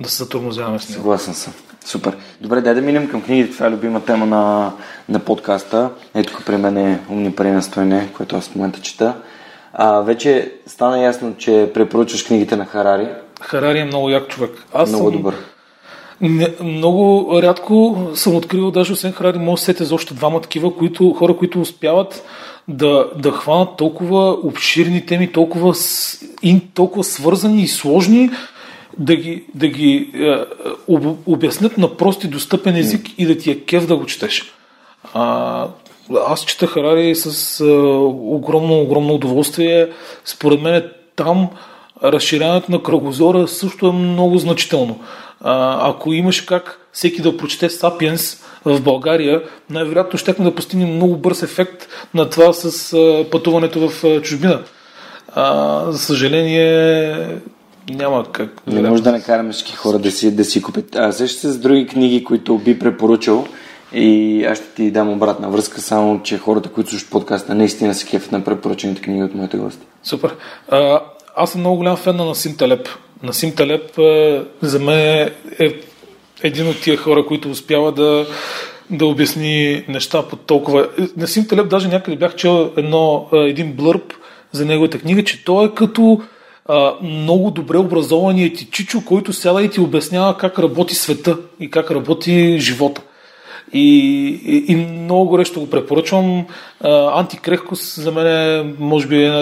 да се затормозяваме с него. Съгласен съм. Супер. Добре, дай да минем към книгите. Това е любима тема на, на подкаста. Ето тук при мен е Умни пари на стойне, което аз в момента чета. А, вече стана ясно, че препоръчваш книгите на Харари. Харари е много як човек. Аз много съм... добър. Не, много рядко съм откривал, даже освен Харари, може да сете за още двама такива, които, хора, които успяват да, да хванат толкова обширни теми, толкова, толкова свързани и сложни, да ги, да ги е, об, обяснят на прост и достъпен език mm. и да ти е кев да го четеш. А, аз чета Харари с а, огромно, огромно удоволствие. Според мен там разширяването на кръгозора също е много значително. А, ако имаш как всеки да прочете Сапиенс в България, най-вероятно ще да постигнем много бърз ефект на това с а, пътуването в а, чужбина. А, за съжаление, няма как. Не може да накараме всички хора да си, да си купят. А също с други книги, които би препоръчал, и аз ще ти дам обратна връзка, само че хората, които слушат подкаста, наистина се кефят на препоръчените книги от моите гости. Супер. А, аз съм много голям фен на Насим Талеп. Насим Талеп е, за мен е един от тия хора, които успява да, да обясни неща по толкова... Насим Талеп даже някъде бях чел едно, един блърб за неговата книга, че той е като а, много добре образованият ти чичо, който сяда и ти обяснява как работи света и как работи живота. И, и, и много горещо го препоръчвам. Антикрехкост за мен е, може би, една,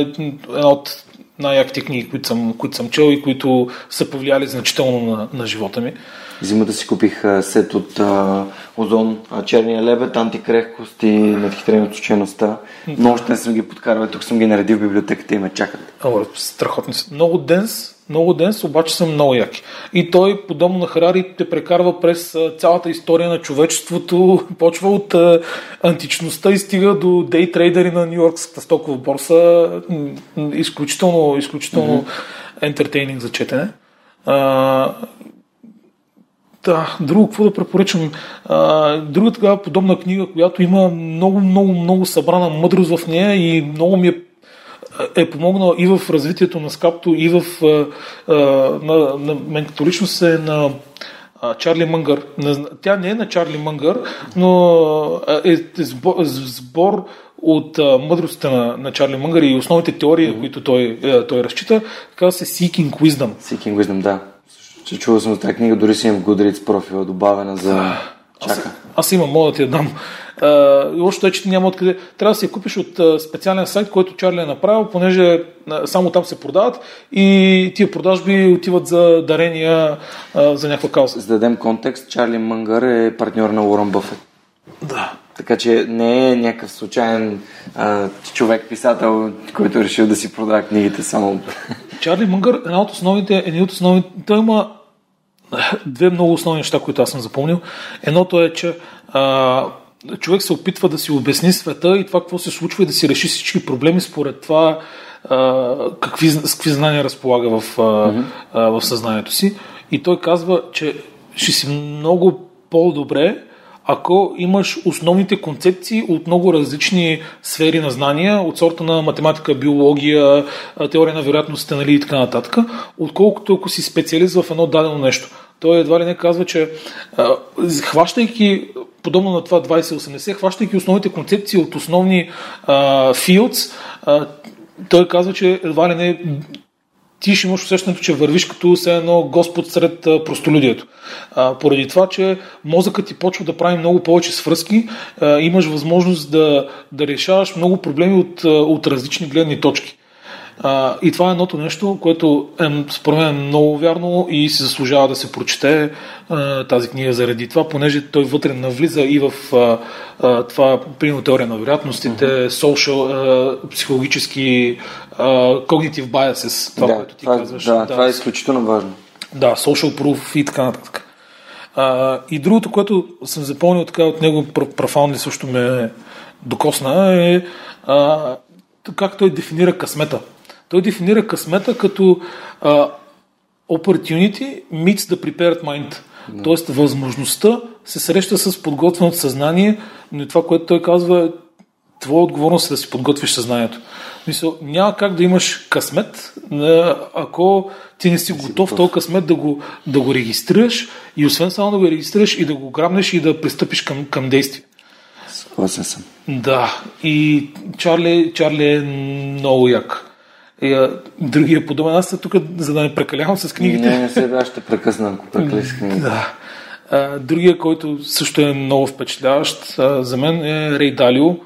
една от най-яките книги, които съм, които съм чел и които са повлияли значително на, на живота ми. Зимата си купих сет от а, Озон, а, Черния лебед, антикрехкост и надхитрение от учеността. Много ще не съм ги подкарвал, тук съм ги наредил в библиотеката и ме чакат. О, страхотни са. Много денс, много денс, обаче са много яки. И той, подобно на Харари, те прекарва през цялата история на човечеството, почва от античността и стига до дейтрейдери на Нью-Йоркската стокова борса. Изключително, изключително mm-hmm. за четене. А, да, друго какво да препоръчам. А, друга такава подобна книга, която има много, много, много събрана мъдрост в нея и много ми е е помогнал и в развитието на скапто, и в а, а, на, на, мен като личност е на Чарли Мънгър. Тя не е на Чарли Мънгър, но е, е сбор, от мъдростта на, на Чарли Мънгър и основните теории, mm-hmm. които той, е, той разчита, казва се Seeking Wisdom. Seeking Wisdom, да. Че чувал съм за тази книга, дори си имам в Goodreads профила добавена за... Чака. Аз, аз имам, мога да ти я дам. Лошото е, че няма откъде. Трябва да си я купиш от специален сайт, който Чарли е направил, понеже само там се продават и тия продажби отиват за дарения за някаква кауза. За да дадем контекст, Чарли Мангър е партньор на Уорън Бъфет. Да. Така че не е някакъв случайен а, човек, писател, който е решил да си продава книгите само. Чарли Мънгър, една от основните, един от основните, той има две много основни неща, които аз съм запомнил. Едното е, че а, човек се опитва да си обясни света и това какво се случва и да си реши всички проблеми според това а, какви, с какви знания разполага в, а, а, в съзнанието си. И той казва, че ще си много по-добре, ако имаш основните концепции от много различни сфери на знания, от сорта на математика, биология, теория на вероятностите нали, и така нататък, отколкото ако си специалист в едно дадено нещо. Той едва ли не казва, че хващайки, подобно на това 2080, хващайки основните концепции от основни а, той казва, че едва ли не ти ще имаш усещането, че вървиш като се едно Господ сред простолюдието. А, поради това, че мозъкът ти почва да прави много повече свръзки, а, имаш възможност да, да решаваш много проблеми от, от различни гледни точки. А, и това е едното нещо, което е според мен е много вярно и се заслужава да се прочете а, тази книга заради това, понеже той вътре навлиза и в а, а, това, примерно теория на вероятностите, uh-huh. social, а, психологически, а, cognitive biases, това, да, което ти това, казваш. Да, да, това е изключително важно. Да, social proof и така нататък. А, и другото, което съм запомнил така от него, профаунли също ме докосна, е а, как той дефинира късмета. Той дефинира късмета като а, opportunity meets the prepared mind. No. Тоест възможността се среща с подготвеното съзнание, но и това, което той казва, твоя отговорност е да си подготвиш съзнанието. Мисъл, няма как да имаш късмет, ако ти не си готов този късмет да го, да го регистрираш и освен само да го регистрираш и да го грабнеш и да пристъпиш към, към действие. Съгласен съм. Да, и Чарли, Чарли е много як. И, а, другия подобен, аз тук, за да не прекалявам с книгите. Не, не се, аз ще прекъсна, ако прекали с книгите. Да. А, другия, който също е много впечатляващ, а, за мен е Рей Далио.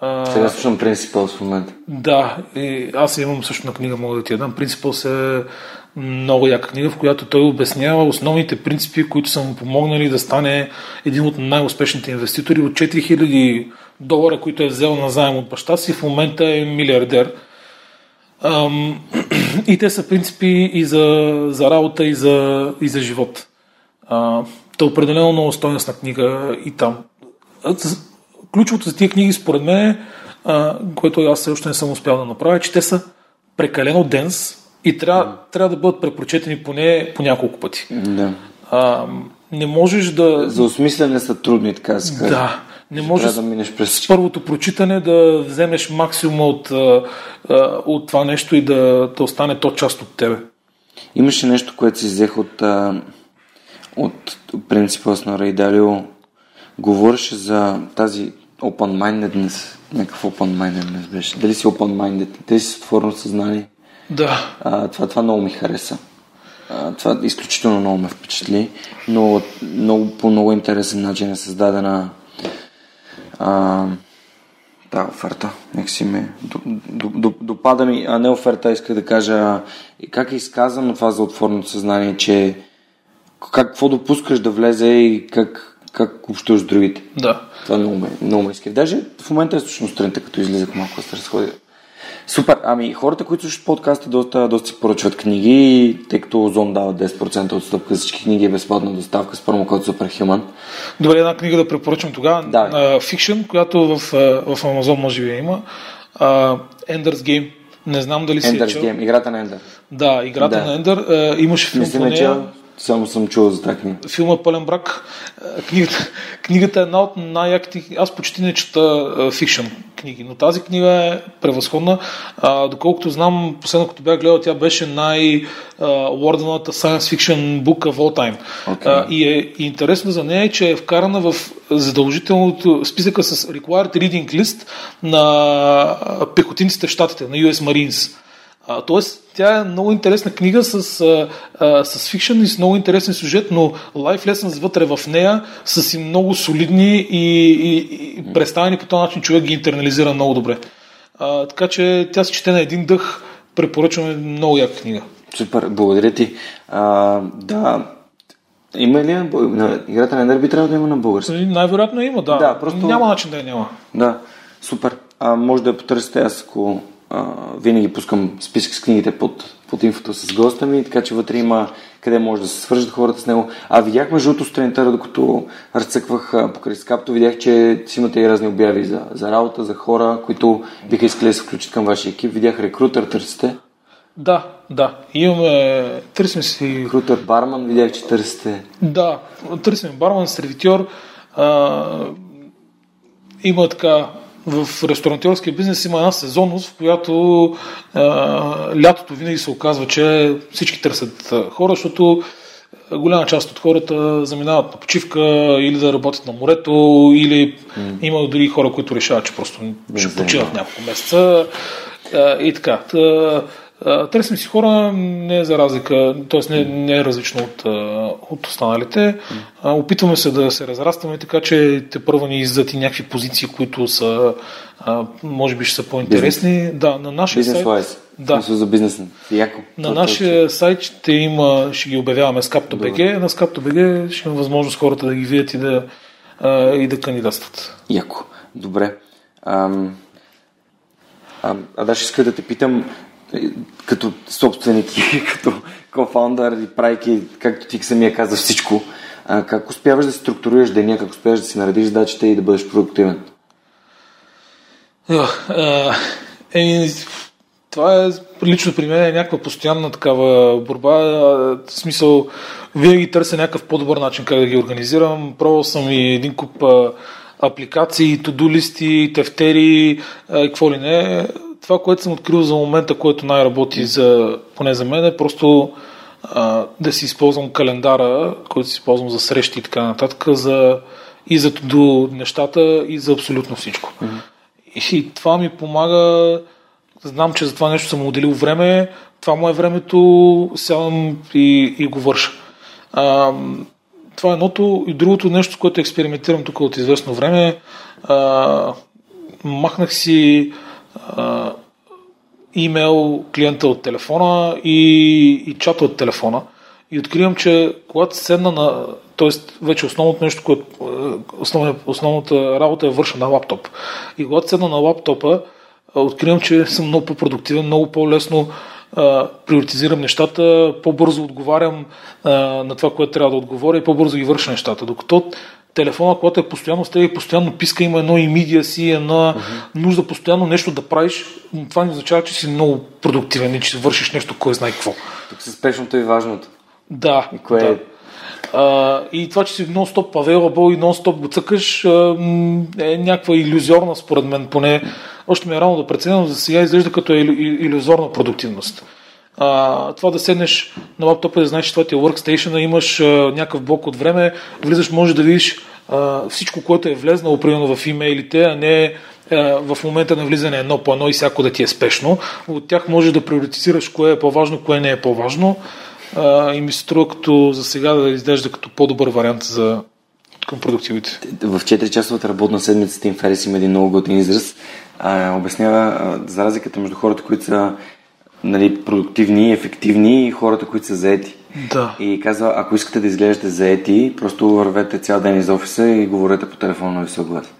А, Сега слушам Принципъл в момента. Да, и аз имам също на книга, мога да ти я дам. Принципъл е много яка книга, в която той обяснява основните принципи, които са му помогнали да стане един от най-успешните инвеститори от 4000 долара, които е взел на заем от баща си, в момента е милиардер. Ам, и те са принципи и за, за работа, и за, и за живот. А, е определено много стойностна книга и там. Ключовото за тия книги, според мен, а, което аз все още не съм успял да направя, е, че те са прекалено денс и трябва, mm. трябва да бъдат препрочетени поне по няколко пъти. Да. А, не можеш да... За осмислене са трудни, така се. Да. Не можеш да минеш през... с първото прочитане да вземеш максимум от, от това нещо и да, да остане то част от тебе. Имаше нещо, което си взех от, от принципа на Рейдалио. Говореше за тази open-mindedness. Някакъв open-mindedness беше. Дали си open-minded? Дали си отворено съзнание? Да. А, това, това много ми хареса. А, това изключително много ме впечатли, но много, по много интересен начин е създадена а, да, оферта. Нека си ме допада ми, а не оферта, иска да кажа как е изказано това за отворното съзнание, че как, какво допускаш да влезе и как, как общуваш с другите. Да. Това много ме, много ме иска. Даже в момента е точно сутринта, като излизах малко се разходя Супер. Ами хората, които слушат подкаста, доста, доста си поръчват книги, тъй като Озон дава 10% отстъпка за всички книги е безплатна доставка с промокод Superhuman. Добре, една книга да препоръчам тогава. Да. Фикшн, която в, в Amazon може би има. Uh, Ender's Game. Не знам дали си Ender's е чел. Game, играта на Ендър. Да, играта да. на Ендър. Uh, имаше филм по нея. Само съм чул за тази книга. Филма Пълен брак. Книгата, книгата е една от най-яките. Аз почти не чета фикшн книги, но тази книга е превъзходна. А, доколкото знам, последно като бях гледал, тя беше най-лордената science fiction book of all time. Okay. А, и е и интересно за нея, че е вкарана в задължителното списъка с required reading list на пехотинците в щатите, на US Marines. А, тоест, тя е много интересна книга с, а, а, с фикшен и с много интересен сюжет, но life lessons вътре в нея са си много солидни и, и, и представени по този начин човек ги интернализира много добре. А, така че тя се чете на един дъх, препоръчваме много яка книга. Супер, благодаря ти. А, да, има ли на, играта на Ендер би трябва да има на български? Най-вероятно има, да. да просто... Няма начин да я няма. Да, супер. А, може да я потърсите аз, ако а, винаги пускам списък с книгите под, под инфото с госта ми, така че вътре има къде може да се свържат хората с него. А видях между другото сутринта, докато разцъквах покрай скапто, видях, че си имате и разни обяви за, за работа, за хора, които биха искали да се включат към вашия екип. Видях рекрутер, търсите. Да, да. Имаме, търсим си... Рекрутер, барман, видях, че търсите. Да, търсим барман, сервитьор. А, има така в ресторантьорския бизнес има една сезонност, в която а, лятото винаги се оказва, че всички търсят хора, защото голяма част от хората заминават на почивка или да работят на морето, или mm. има дори хора, които решават, че просто ще почиват няколко месеца а, и така. Та, Търсим си хора не е за разлика, т.е. Не, не е различно от, от останалите. Опитваме се да се разрастваме, така че те първо ни издат и някакви позиции, които са може би ще са по-интересни. Бизнес. Да, на нашия бизнес сайт. Wise. Да. за бизнес. Яко. На нашия сайт ще има, ще ги обявяваме с Capto.bg. На Capto.bg ще има възможност хората да ги видят и да, и да кандидатстват. Яко. Добре. Ам, а, а да, ще иска да те питам, като собственик и като кофаундър и прайки, както ти самия каза всичко, а, как успяваш да структурираш деня, как успяваш да си наредиш задачите и да бъдеш продуктивен? Е, това е лично при мен е някаква постоянна такава борба. В смисъл, винаги търся някакъв по-добър начин как да ги организирам. Пробвал съм и един куп апликации, туду листи, тефтери, какво ли не. Това, което съм открил за момента, което най-работи за, поне за мен, е просто а, да си използвам календара, който си използвам за срещи и така нататък, за, и за до нещата, и за абсолютно всичко. Mm-hmm. И това ми помага, знам, че за това нещо съм отделил време, това му е времето, сядам и, и го върша. А, това е едното. И другото нещо, с което експериментирам тук от известно време, а, махнах си а, имейл клиента от телефона и, и чата от телефона. И откривам, че когато седна на... Тоест, вече основното нещо, което, основна, основната работа е върша на лаптоп. И когато седна на лаптопа, откривам, че съм много по-продуктивен, много по-лесно приоритизирам нещата, по-бързо отговарям а, на това, което трябва да отговоря и по-бързо ги върша нещата. Докато телефона, когато е постоянно с теб и постоянно писка, има едно имидия си, една uh-huh. нужда постоянно нещо да правиш, това не означава, че си много продуктивен и че вършиш нещо, кой знае какво. Тук се спешното и важното. Да. И кое да. е а, и това, че си нон-стоп available и нон-стоп го цъкаш, е някаква иллюзорна, според мен, поне. Още ми е рано да преценя, но за сега изглежда като е иллюзорна продуктивност. А, това да седнеш на лаптопа и да знаеш, че това ти е workstation, имаш а, някакъв блок от време, влизаш, можеш да видиш а, всичко, което е влезнало, примерно в имейлите, а не в момента на влизане едно по едно и всяко да ти е спешно. От тях можеш да приоритизираш кое е по-важно, кое не е по-важно и ми се струва като за сега да изглежда като по-добър вариант за към продуктивите. В 4-часовата работна седмица Тим Ферис има един много готин израз. А, обяснява а, за разликата между хората, които са нали, продуктивни, ефективни и хората, които са заети. Да. И казва, ако искате да изглеждате заети, просто вървете цял ден из офиса и говорете по телефона на висок глас.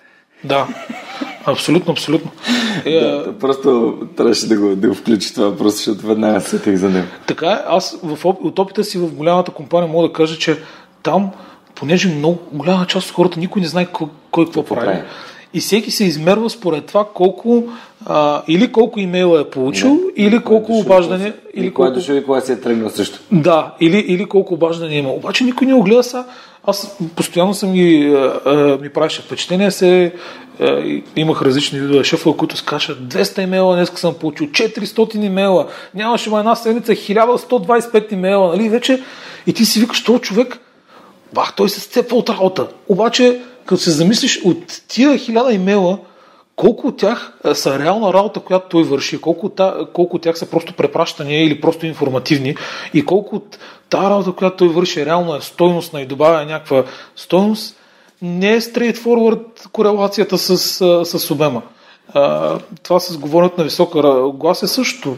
Да, абсолютно, абсолютно. Е, да, просто трябваше да го, да го включи това, просто защото веднага сетих за него. Така е, аз в, от опита си в голямата компания мога да кажа, че там, понеже много голяма част от хората никой не знае кой, кой какво, прави. прави. И всеки се измерва според това колко а, или колко имейла е получил, да. или колко е обаждане. Или кой е дошъл и кога се е тръгнал също. Да, или, или колко обаждане има. Обаче никой не огледа са. Аз постоянно съм ги, а, а, ми правеше впечатление, се а, имах различни видове шефове, които скачат 200 имейла, днес съм получил 400 имейла, нямаше ма една седмица 1125 имейла, нали, вече и ти си викаш, този човек, бах, той се сцепва от работа. Обаче, като се замислиш от тия хиляда имейла, колко от тях са реална работа, която той върши, колко, от, колко от тях са просто препращания или просто информативни и колко от тази работа, която той върши, реално е стойностна и добавя някаква стойност, не е straightforward корелацията с, с обема. това с говоренето на висока глас е също.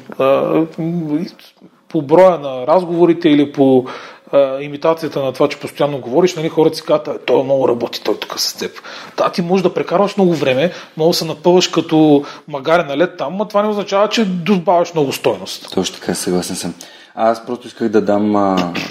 по броя на разговорите или по а, имитацията на това, че постоянно говориш, нали, хората си казват, той много работи, той тук с теб. Да, ти можеш да прекарваш много време, много се напъваш като магаре на лед там, но това не означава, че добавяш много стойност. Точно така, съгласен съм. Аз просто исках да дам,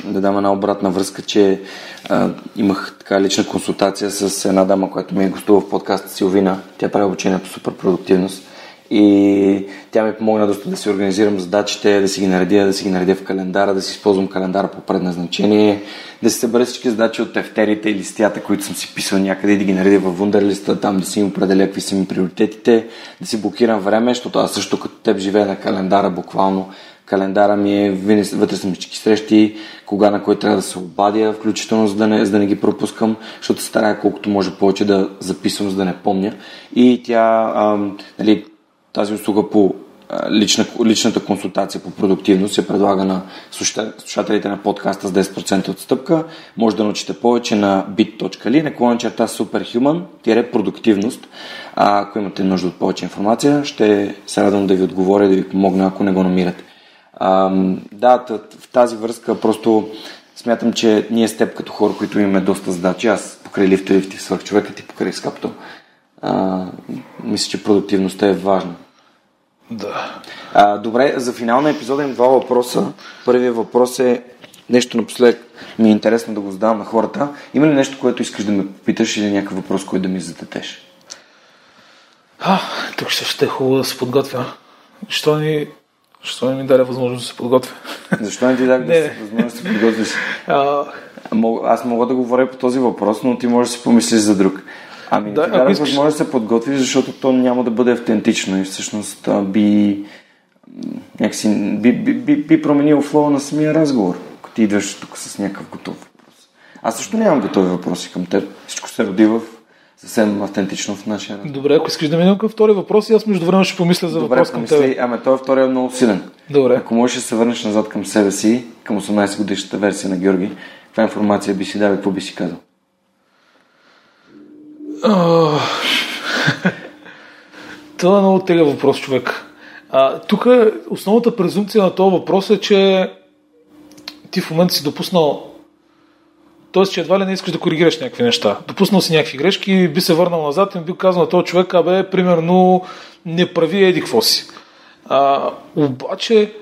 да дам една обратна връзка, че а, имах така лична консултация с една дама, която ми е гостува в подкаста Силвина. Тя прави обучение по суперпродуктивност. И тя ми помогна доста да си организирам задачите, да си ги наредя, да си ги наредя в календара, да си използвам календара по предназначение, да си събера всички задачи от тефтерите и листията, които съм си писал някъде и да ги наредя в Wunderlist, там да си им определя какви са ми приоритетите, да си блокирам време, защото аз също като теб живея на календара буквално. Календара ми е вътре съм всички срещи, кога на кой трябва да се обадя, включително за да не, за да не ги пропускам, защото старая колкото може повече да записвам, за да не помня. И тя, ам, нали, тази услуга по лична, личната консултация по продуктивност се предлага на слушателите на подкаста с 10% отстъпка. Може да научите повече на bit.ly, наклонен черта superhuman-продуктивност. А ако имате нужда от повече информация, ще се радвам да ви отговоря, да ви помогна, ако не го намирате. А, да, в тази връзка просто смятам, че ние с теб като хора, които имаме доста задачи, аз покрай лифта, лифти, свърх човека ти покрай скапто, мисля, че продуктивността е важна. Да. А, добре, за финал на епизода им два въпроса. Първият въпрос е нещо напоследък ми е интересно да го задавам на хората. Има ли нещо, което искаш да ме попиташ или някакъв въпрос, който да ми зададеш? А, тук ще, ще е хубаво да се подготвя. Що ни Защо не ми даде възможност да се подготвя? Защо не ти даде да възможност да се подготвиш? А... Аз мога да говоря по този въпрос, но ти можеш да си помислиш за друг. Ами, да, ако искаш... възможно да се подготвиш, защото то няма да бъде автентично и всъщност би, някакси, би, би, би, би променил флоу на самия разговор, ако ти идваш тук с някакъв готов въпрос. Аз също нямам готови въпроси към теб. Всичко се роди в съвсем автентично в нашия разговор. Добре, ако искаш да минем към втори въпрос, аз между време ще помисля за Добре, въпрос към теб. Ами, той втори е много силен. Добре. Ако можеш да се върнеш назад към себе си, към 18 годишната версия на Георги, каква информация би си дал и какво би си казал? Това е много тега въпрос, човек. Тук основната презумпция на този въпрос е, че ти в момента си допуснал Тоест, че едва ли не искаш да коригираш някакви неща. Допуснал си някакви грешки, би се върнал назад и би казал на този човек, абе, примерно, не прави еди какво си. А, обаче,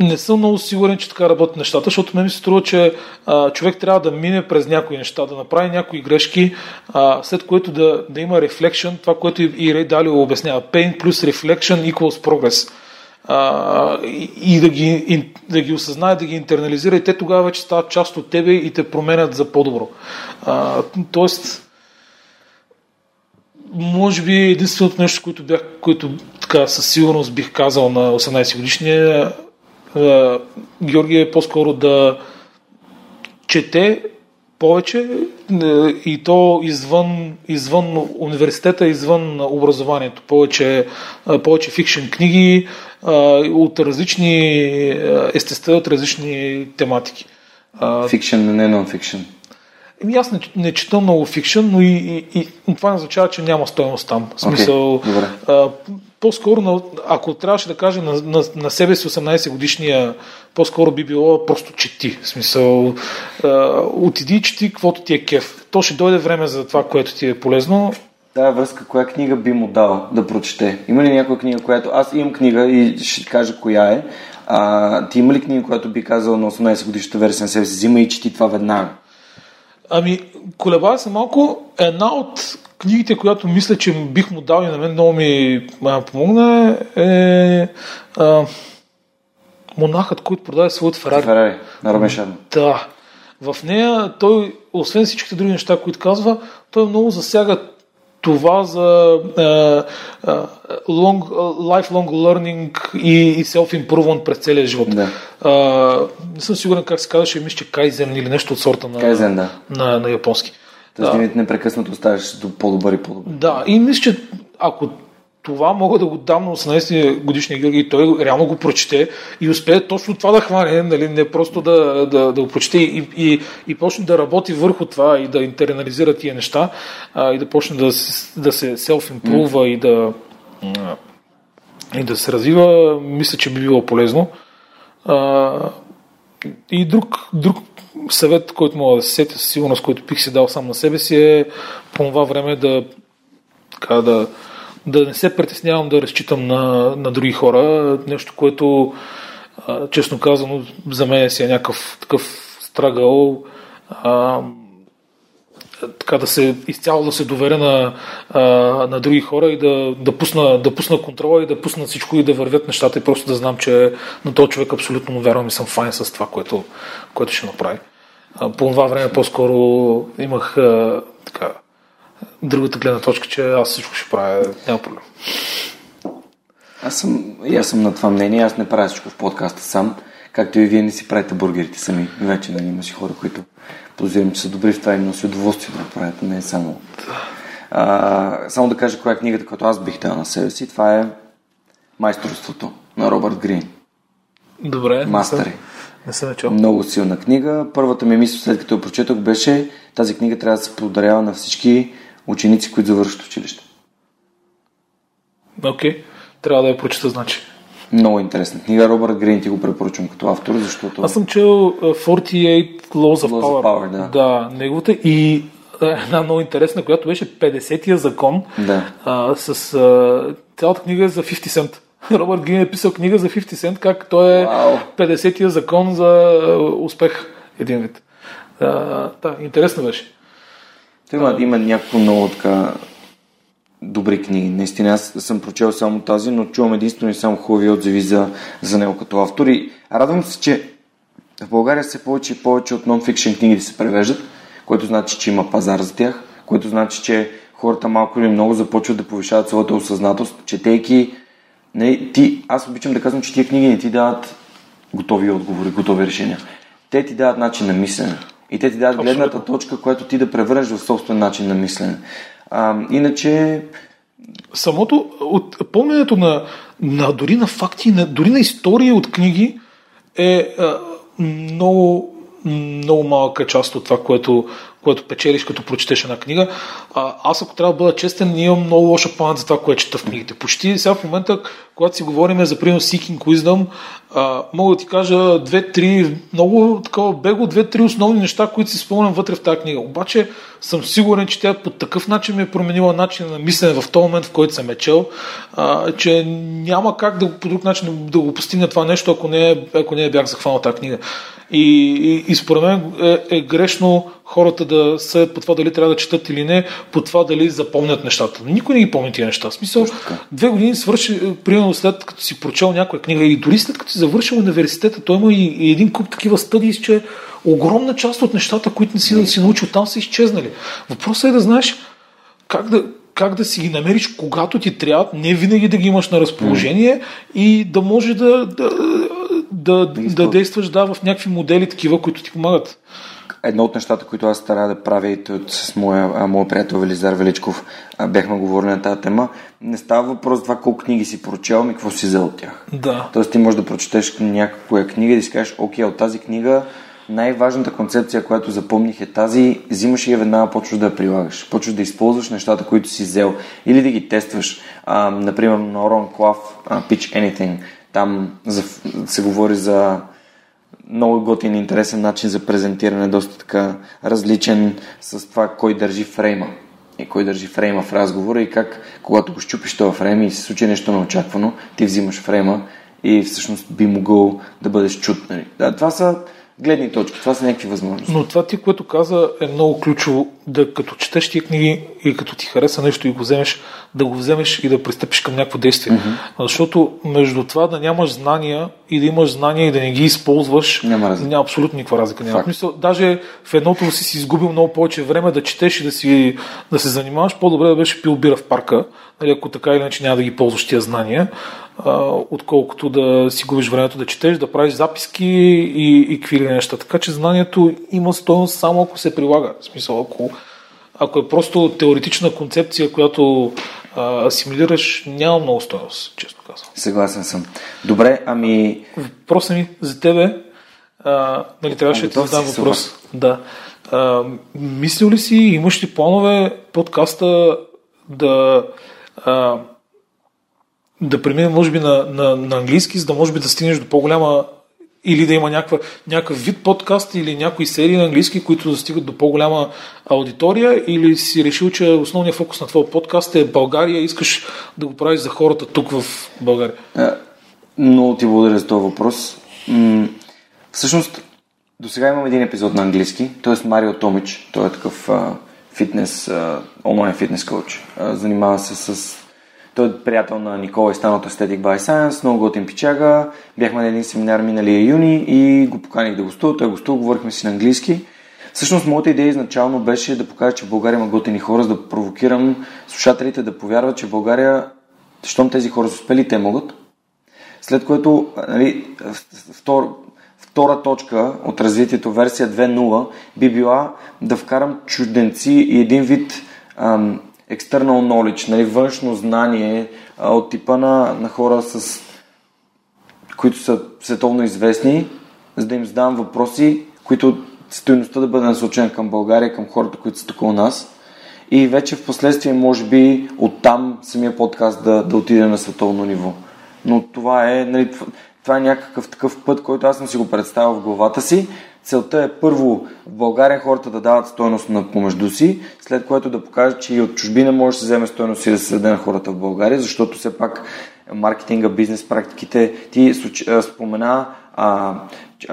не съм много сигурен, че така работят нещата, защото ме ми се струва, че а, човек трябва да мине през някои неща, да направи някои грешки, а, след което да, да има reflection, това, което и Рей Далио обяснява. Pain плюс reflection equals progress. А, и, и да, ги, да ги осъзнае, да ги интернализира и те тогава вече стават част от тебе и те променят за по-добро. А, тоест, може би единственото нещо, което, бях, което така със сигурност бих казал на 18 годишния е, Георги е по-скоро да чете повече е, и то извън, извън университета, извън образованието. Повече, е, повече фикшн книги от различни естества, от различни тематики. Фикшн, не нон-фикшн. Еми аз не, не чета много фикшн, но и, и, и това не означава, че няма стоеност там. В смисъл, okay, а, по-скоро, ако трябваше да кажа на, на, на себе си 18 годишния, по-скоро би било просто чети. В смисъл, а, отиди и чети каквото ти е кеф. То ще дойде време за това, което ти е полезно. Тая връзка, коя книга би му дал да прочете? Има ли някоя книга, която... Аз имам книга и ще кажа коя е. А, ти има ли книга, която би казал на 18 годишната версия на себе си? Взима и чети това веднага. Ами, колебая се малко. Една от книгите, която мисля, че бих му дал и на мен много ми а, помогна е а, Монахът, който продаде своят Ферари. Ферари, на Ромешан. Да. В нея той, освен всичките други неща, които казва, той много засяга това за uh, uh, long, uh, lifelong learning и, и self-improvement през целия живот. Да. Uh, не съм сигурен как се казваше, мисля, че Кайзен или нещо от сорта на, Кайзен, да. на, на японски. Тоест, да. непрекъснато ставаш до по-добър и по-добър. Да, и мисля, че ако това мога да го дам на 18 годишния Георги той реално го прочете и успее точно това да хване, нали, не просто да, да, да го прочете и, и, и почне да работи върху това и да интернализира тия неща а, и да почне да, да се mm. и да и да се развива, мисля, че би било полезно. А, и друг, друг съвет, който мога да се сетя със сигурност, който бих си дал сам на себе си е по това време да, така, да, да не се притеснявам да разчитам на, на други хора. Нещо, което честно казано за мен си е някакъв такъв страгъл. А, така да се изцяло да се доверя на, а, на други хора и да, да, пусна, да пусна контрола и да пусна всичко и да вървят нещата и просто да знам, че на този човек абсолютно му вярвам и съм файн с това, което, което ще направи. А, по това време по-скоро имах а, така, другата гледна точка, че аз всичко ще правя, няма проблем. Аз съм, и аз съм на това мнение, аз не правя всичко в подкаста сам, както и вие не си правите бургерите сами. Вече нали, имаш хора, които подозирам, че са добри в това и носи удоволствие да правят, не е само. А, само да кажа коя е книгата, която аз бих дал на себе си. Това е Майсторството на Робърт Грин. Добре. Мастери. Не съм чул. Много силна книга. Първата ми мисъл, след като я прочетох, беше тази книга трябва да се подарява на всички ученици, които завършат училище. Окей. Okay. Трябва да я прочета, значи. Много интересна книга. Робърт Грин ти го препоръчвам като автор, защото... Аз съм чел 48 Laws of Laws Power. Of power да. да, неговата и една много интересна, която беше 50-я закон да. а, с а, цялата книга е за 50 Cent. Робърт Грин е писал книга за 50 Cent, как той е wow. 50-я закон за успех един вид. А, да, интересно беше. Той има, има някакво много така добри книги. Наистина, аз съм прочел само тази, но чувам единствено и само хубави отзиви за, за него като автор. И радвам се, че в България се повече и повече от нон-фикшн книги да се превеждат, което значи, че има пазар за тях, което значи, че хората малко или много започват да повишават своята осъзнатост, четейки. Не, ти, аз обичам да казвам, че тия книги не ти дават готови отговори, готови решения. Те ти дават начин на мислене. И те ти дават Абсолютно. гледната точка, която ти да превърнеш в собствен начин на мислене. А, иначе... Самото от помненето на, на дори на факти, на, дори на истории от книги е а, много, много малка част от това, което което печелиш като прочетеш една книга. А, аз ако трябва да бъда честен, имам много лоша памет за това, което чета в книгите. Почти сега в момента, когато си говорим за примерно Seeking Wisdom, а, мога да ти кажа две-три, много такова бего, две-три основни неща, които си спомням вътре в тази книга. Обаче съм сигурен, че тя по такъв начин ми е променила начин на мислене в този момент, в който съм е чел, а, че няма как да, по друг начин да, го постигне това нещо, ако не, ако не бях захванал тази книга. И, и, и според мен е, е грешно хората да съдят по това дали трябва да четат или не, по това дали запомнят нещата. Никой не ги помни тия неща. В смисъл, две години свърши, е, примерно след като си прочел някоя книга и дори след като си завършил университета, той има и, и един куп такива стъдии, че огромна част от нещата, които не си да си научил там, са изчезнали. Въпросът е да знаеш как да, как да си ги намериш, когато ти трябва, не винаги да ги имаш на разположение mm. и да може да, да, да, да, да действаш да, в някакви модели такива, които ти помагат. Едно от нещата, които аз старая да правя и с моя, а, моя приятел Велизар Величков а, бяхме говорили на тази тема, не става въпрос за това колко книги си прочел и какво си взел от тях. Да. Тоест ти можеш да прочетеш някаква книга и да си кажеш, окей, от тази книга най-важната концепция, която запомних е тази, взимаш и я веднага почваш да я прилагаш. Почваш да използваш нещата, които си взел или да ги тестваш. А, например, на Рон Клав, Pitch Anything, там за, се говори за много готин, интересен начин за презентиране, доста така различен с това кой държи фрейма и кой държи фрейма в разговора и как, когато го щупиш това фрейм и се случи нещо неочаквано, ти взимаш фрейма и всъщност би могъл да бъдеш чут. Нали? Да, това са гледни точки. Това са някакви възможности. Но това ти, което каза, е много ключово да като четеш тия книги и като ти хареса нещо и го вземеш, да го вземеш и да пристъпиш към някакво действие. Mm-hmm. Защото между това да нямаш знания и да имаш знания и да не ги използваш, няма, разлика. няма абсолютно никаква разлика. Няма. Мисъл, даже в едното си си изгубил много повече време да четеш и да, си, да се занимаваш, по-добре да беше пил бира в парка, нали, ако така или иначе няма да ги ползваш тия знания отколкото да си губиш времето да четеш, да правиш записки и, и какви ли неща. Така че знанието има стоеност само ако се прилага. В смисъл, ако, ако е просто теоретична концепция, която а, асимилираш, няма много стоеност, често казвам. Съгласен съм. Добре, ами... Въпросът ми за тебе, а, нали, трябваше да ти задам въпрос. Супер. Да. А, мислил ли си, имаш ли планове подкаста да а, да преминем, може би, на, на, на английски, за да може би да стигнеш до по-голяма или да има някаква, някакъв вид подкаст или някои серии на английски, които да стигат до по-голяма аудитория или си решил, че основният фокус на твоя подкаст е България и искаш да го правиш за хората тук в България? Е, много ти благодаря за този въпрос. Всъщност, до сега имам един епизод на английски, т.е. Марио Томич, той е такъв а, фитнес, онлайн фитнес коуч. Занимава се с той е приятел на Никола и стана от Aesthetic by Science, много готин пичага. Бяхме на един семинар миналия юни и го поканих да гостува. Той гостува, говорихме си на английски. Всъщност, моята идея изначално беше да покажа, че в България има готини хора, за да провокирам слушателите да повярват, че в България, щом тези хора са успели, те могат. След което, нали, втор, втора точка от развитието, версия 2.0, би била да вкарам чужденци и един вид ам, external knowledge, нали, външно знание а, от типа на, на хора, с, които са световно известни, за да им задавам въпроси, които стоеността да бъде насочена към България, към хората, които са тук у нас. И вече в последствие, може би, оттам самия подкаст да, да отиде на световно ниво. Но това е, нали, това е някакъв такъв път, който аз съм си го представил в главата си Целта е първо в България хората да дават стойност на помежду си, след което да покажат, че и от чужбина може да се вземе стойност и да се даде на хората в България, защото все пак маркетинга, бизнес практиките, ти спомена а,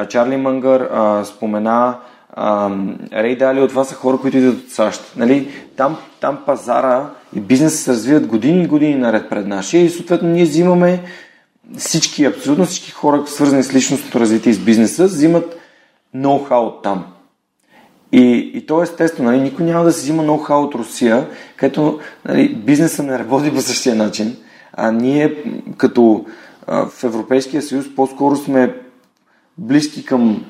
Чарли Мангър, а, спомена Рей Дали, това са хора, които идват от САЩ. Нали? Там, там пазара и бизнес се развиват години и години наред пред нашия и съответно ние взимаме всички, абсолютно всички хора, свързани с личностното развитие и с бизнеса, взимат ноу-хау там. И, и то е естествено, нали, никой няма да се взима ноу-хау от Русия, където нали, бизнесът не работи по същия начин, а ние като а, в Европейския съюз по-скоро сме близки към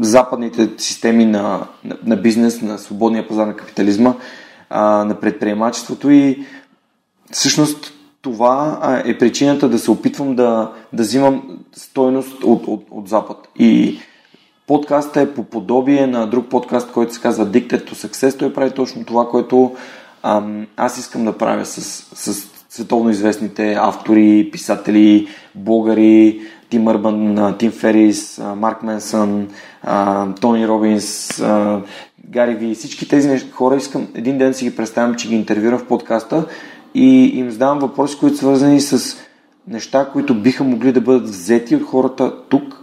западните системи на, на, на бизнес, на свободния пазар на капитализма, а, на предприемачеството и всъщност това е причината да се опитвам да, да взимам стойност от, от, от Запад. И подкастът е по подобие на друг подкаст, който се казва Addicted to Success. Той прави точно това, което аз искам да правя с, с световно известните автори, писатели, блогъри, ТимЪрбан, Тим Ферис, Марк Менсън, Тони Робинс, Гари Ви. Всички тези хора искам един ден си ги представям, че ги интервюрам в подкаста и им задавам въпроси, които свързани с неща, които биха могли да бъдат взети от хората тук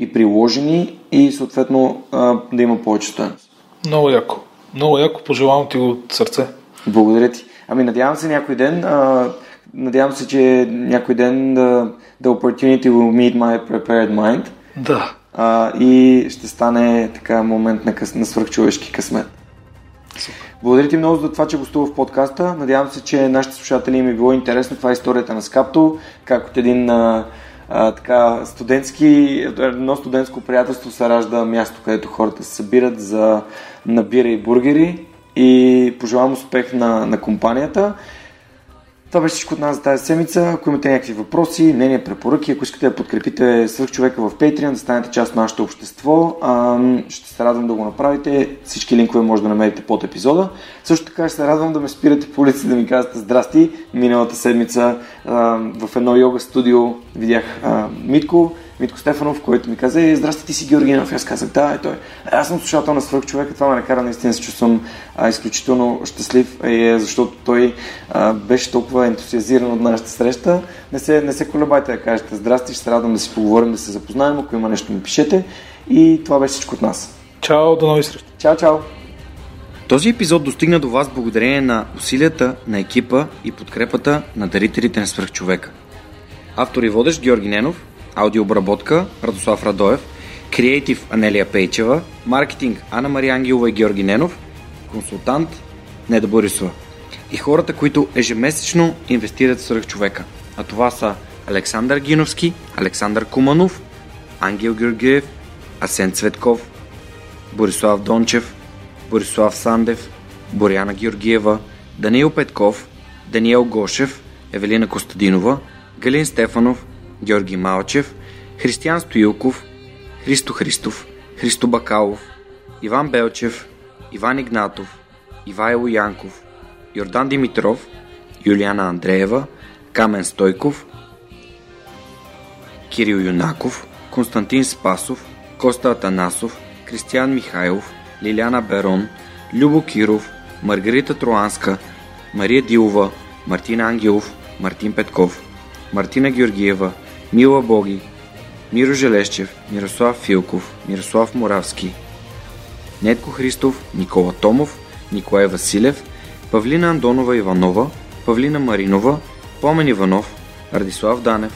и приложени и съответно да има повече стоеност. Много яко. Много яко. Пожелавам ти го от сърце. Благодаря ти. Ами надявам се някой ден, а, надявам се, че някой ден да, the opportunity will meet my prepared mind. Да. А, и ще стане така момент на, къс, на свръхчовешки късмет. Благодаря ти много за това, че гостува в подкаста. Надявам се, че нашите слушатели им е било интересно. Това е историята на Скапто, как от един а, а, така студентски, едно студентско приятелство се ражда място, където хората се събират за набира и бургери и пожелавам успех на, на компанията. Това беше всичко от нас за тази седмица. Ако имате някакви въпроси, мнения, препоръки, ако искате да подкрепите свърх човека в Patreon, да станете част от нашето общество, ще се радвам да го направите. Всички линкове може да намерите под епизода. Също така ще се радвам да ме спирате по улица да ми казвате здрасти. Миналата седмица в едно йога студио видях Митко Митко Стефанов, който ми каза, е, здрасти, ти си Георгинов. Аз казах, да, е той. Аз съм слушател на свърх човека, това ме накара наистина се чувствам а, изключително щастлив, е, защото той а, беше толкова ентусиазиран от нашата среща. Не се, не се колебайте да кажете здрасти, ще се радвам да си поговорим, да се запознаем, ако има нещо ми пишете. И това беше всичко от нас. Чао, до нови срещи. Чао, чао. Този епизод достигна до вас благодарение на усилията на екипа и подкрепата на дарителите на свръхчовека. Автор и водещ Георги Ненов, аудиообработка Радослав Радоев, креатив Анелия Пейчева, маркетинг Анна Мария Ангелова и Георги Ненов, консултант Неда Борисова. И хората, които ежемесечно инвестират в човека. А това са Александър Гиновски, Александър Куманов, Ангел Георгиев, Асен Цветков, Борислав Дончев, Борислав Сандев, Боряна Георгиева, Даниил Петков, Даниел Гошев, Евелина Костадинова, Галин Стефанов, Георги Малчев, Християн Стоилков, Христо Христов, Христо Бакалов, Иван Белчев, Иван Игнатов, Ивайло Янков, Йордан Димитров, Юлиана Андреева, Камен Стойков, Кирил Юнаков, Константин Спасов, Коста Атанасов, Кристиян Михайлов, Лиляна Берон, Любо Киров, Маргарита Троанска, Мария Дилова, Мартин Ангелов, Мартин Петков, Мартина Георгиева, Мила Боги, Миро Желещев, Мирослав Филков, Мирослав Моравски, Нетко Христов, Никола Томов, Николай Василев, Павлина Андонова Иванова, Павлина Маринова, Помен Иванов, Радислав Данев,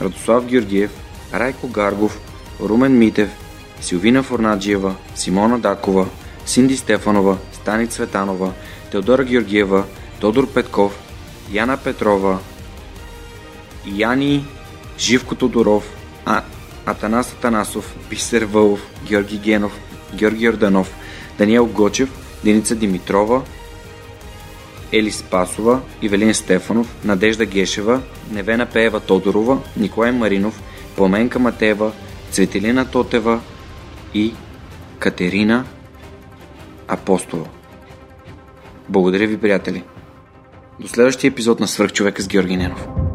Радослав Георгиев, Райко Гаргов, Румен Митев, Силвина Форнаджиева, Симона Дакова, Синди Стефанова, Стани Цветанова, Теодора Георгиева, Тодор Петков, Яна Петрова, Яни Живко Тодоров, а, Атанас Атанасов, Бисер Вълов, Георги Генов, Георги Йорданов, Даниел Гочев, Деница Димитрова, Ели Спасова, Ивелин Стефанов, Надежда Гешева, Невена Пеева Тодорова, Николай Маринов, Пламенка Матева, Цветелина Тотева и Катерина Апостола. Благодаря ви, приятели! До следващия епизод на Свърхчовека с Георги Ненов.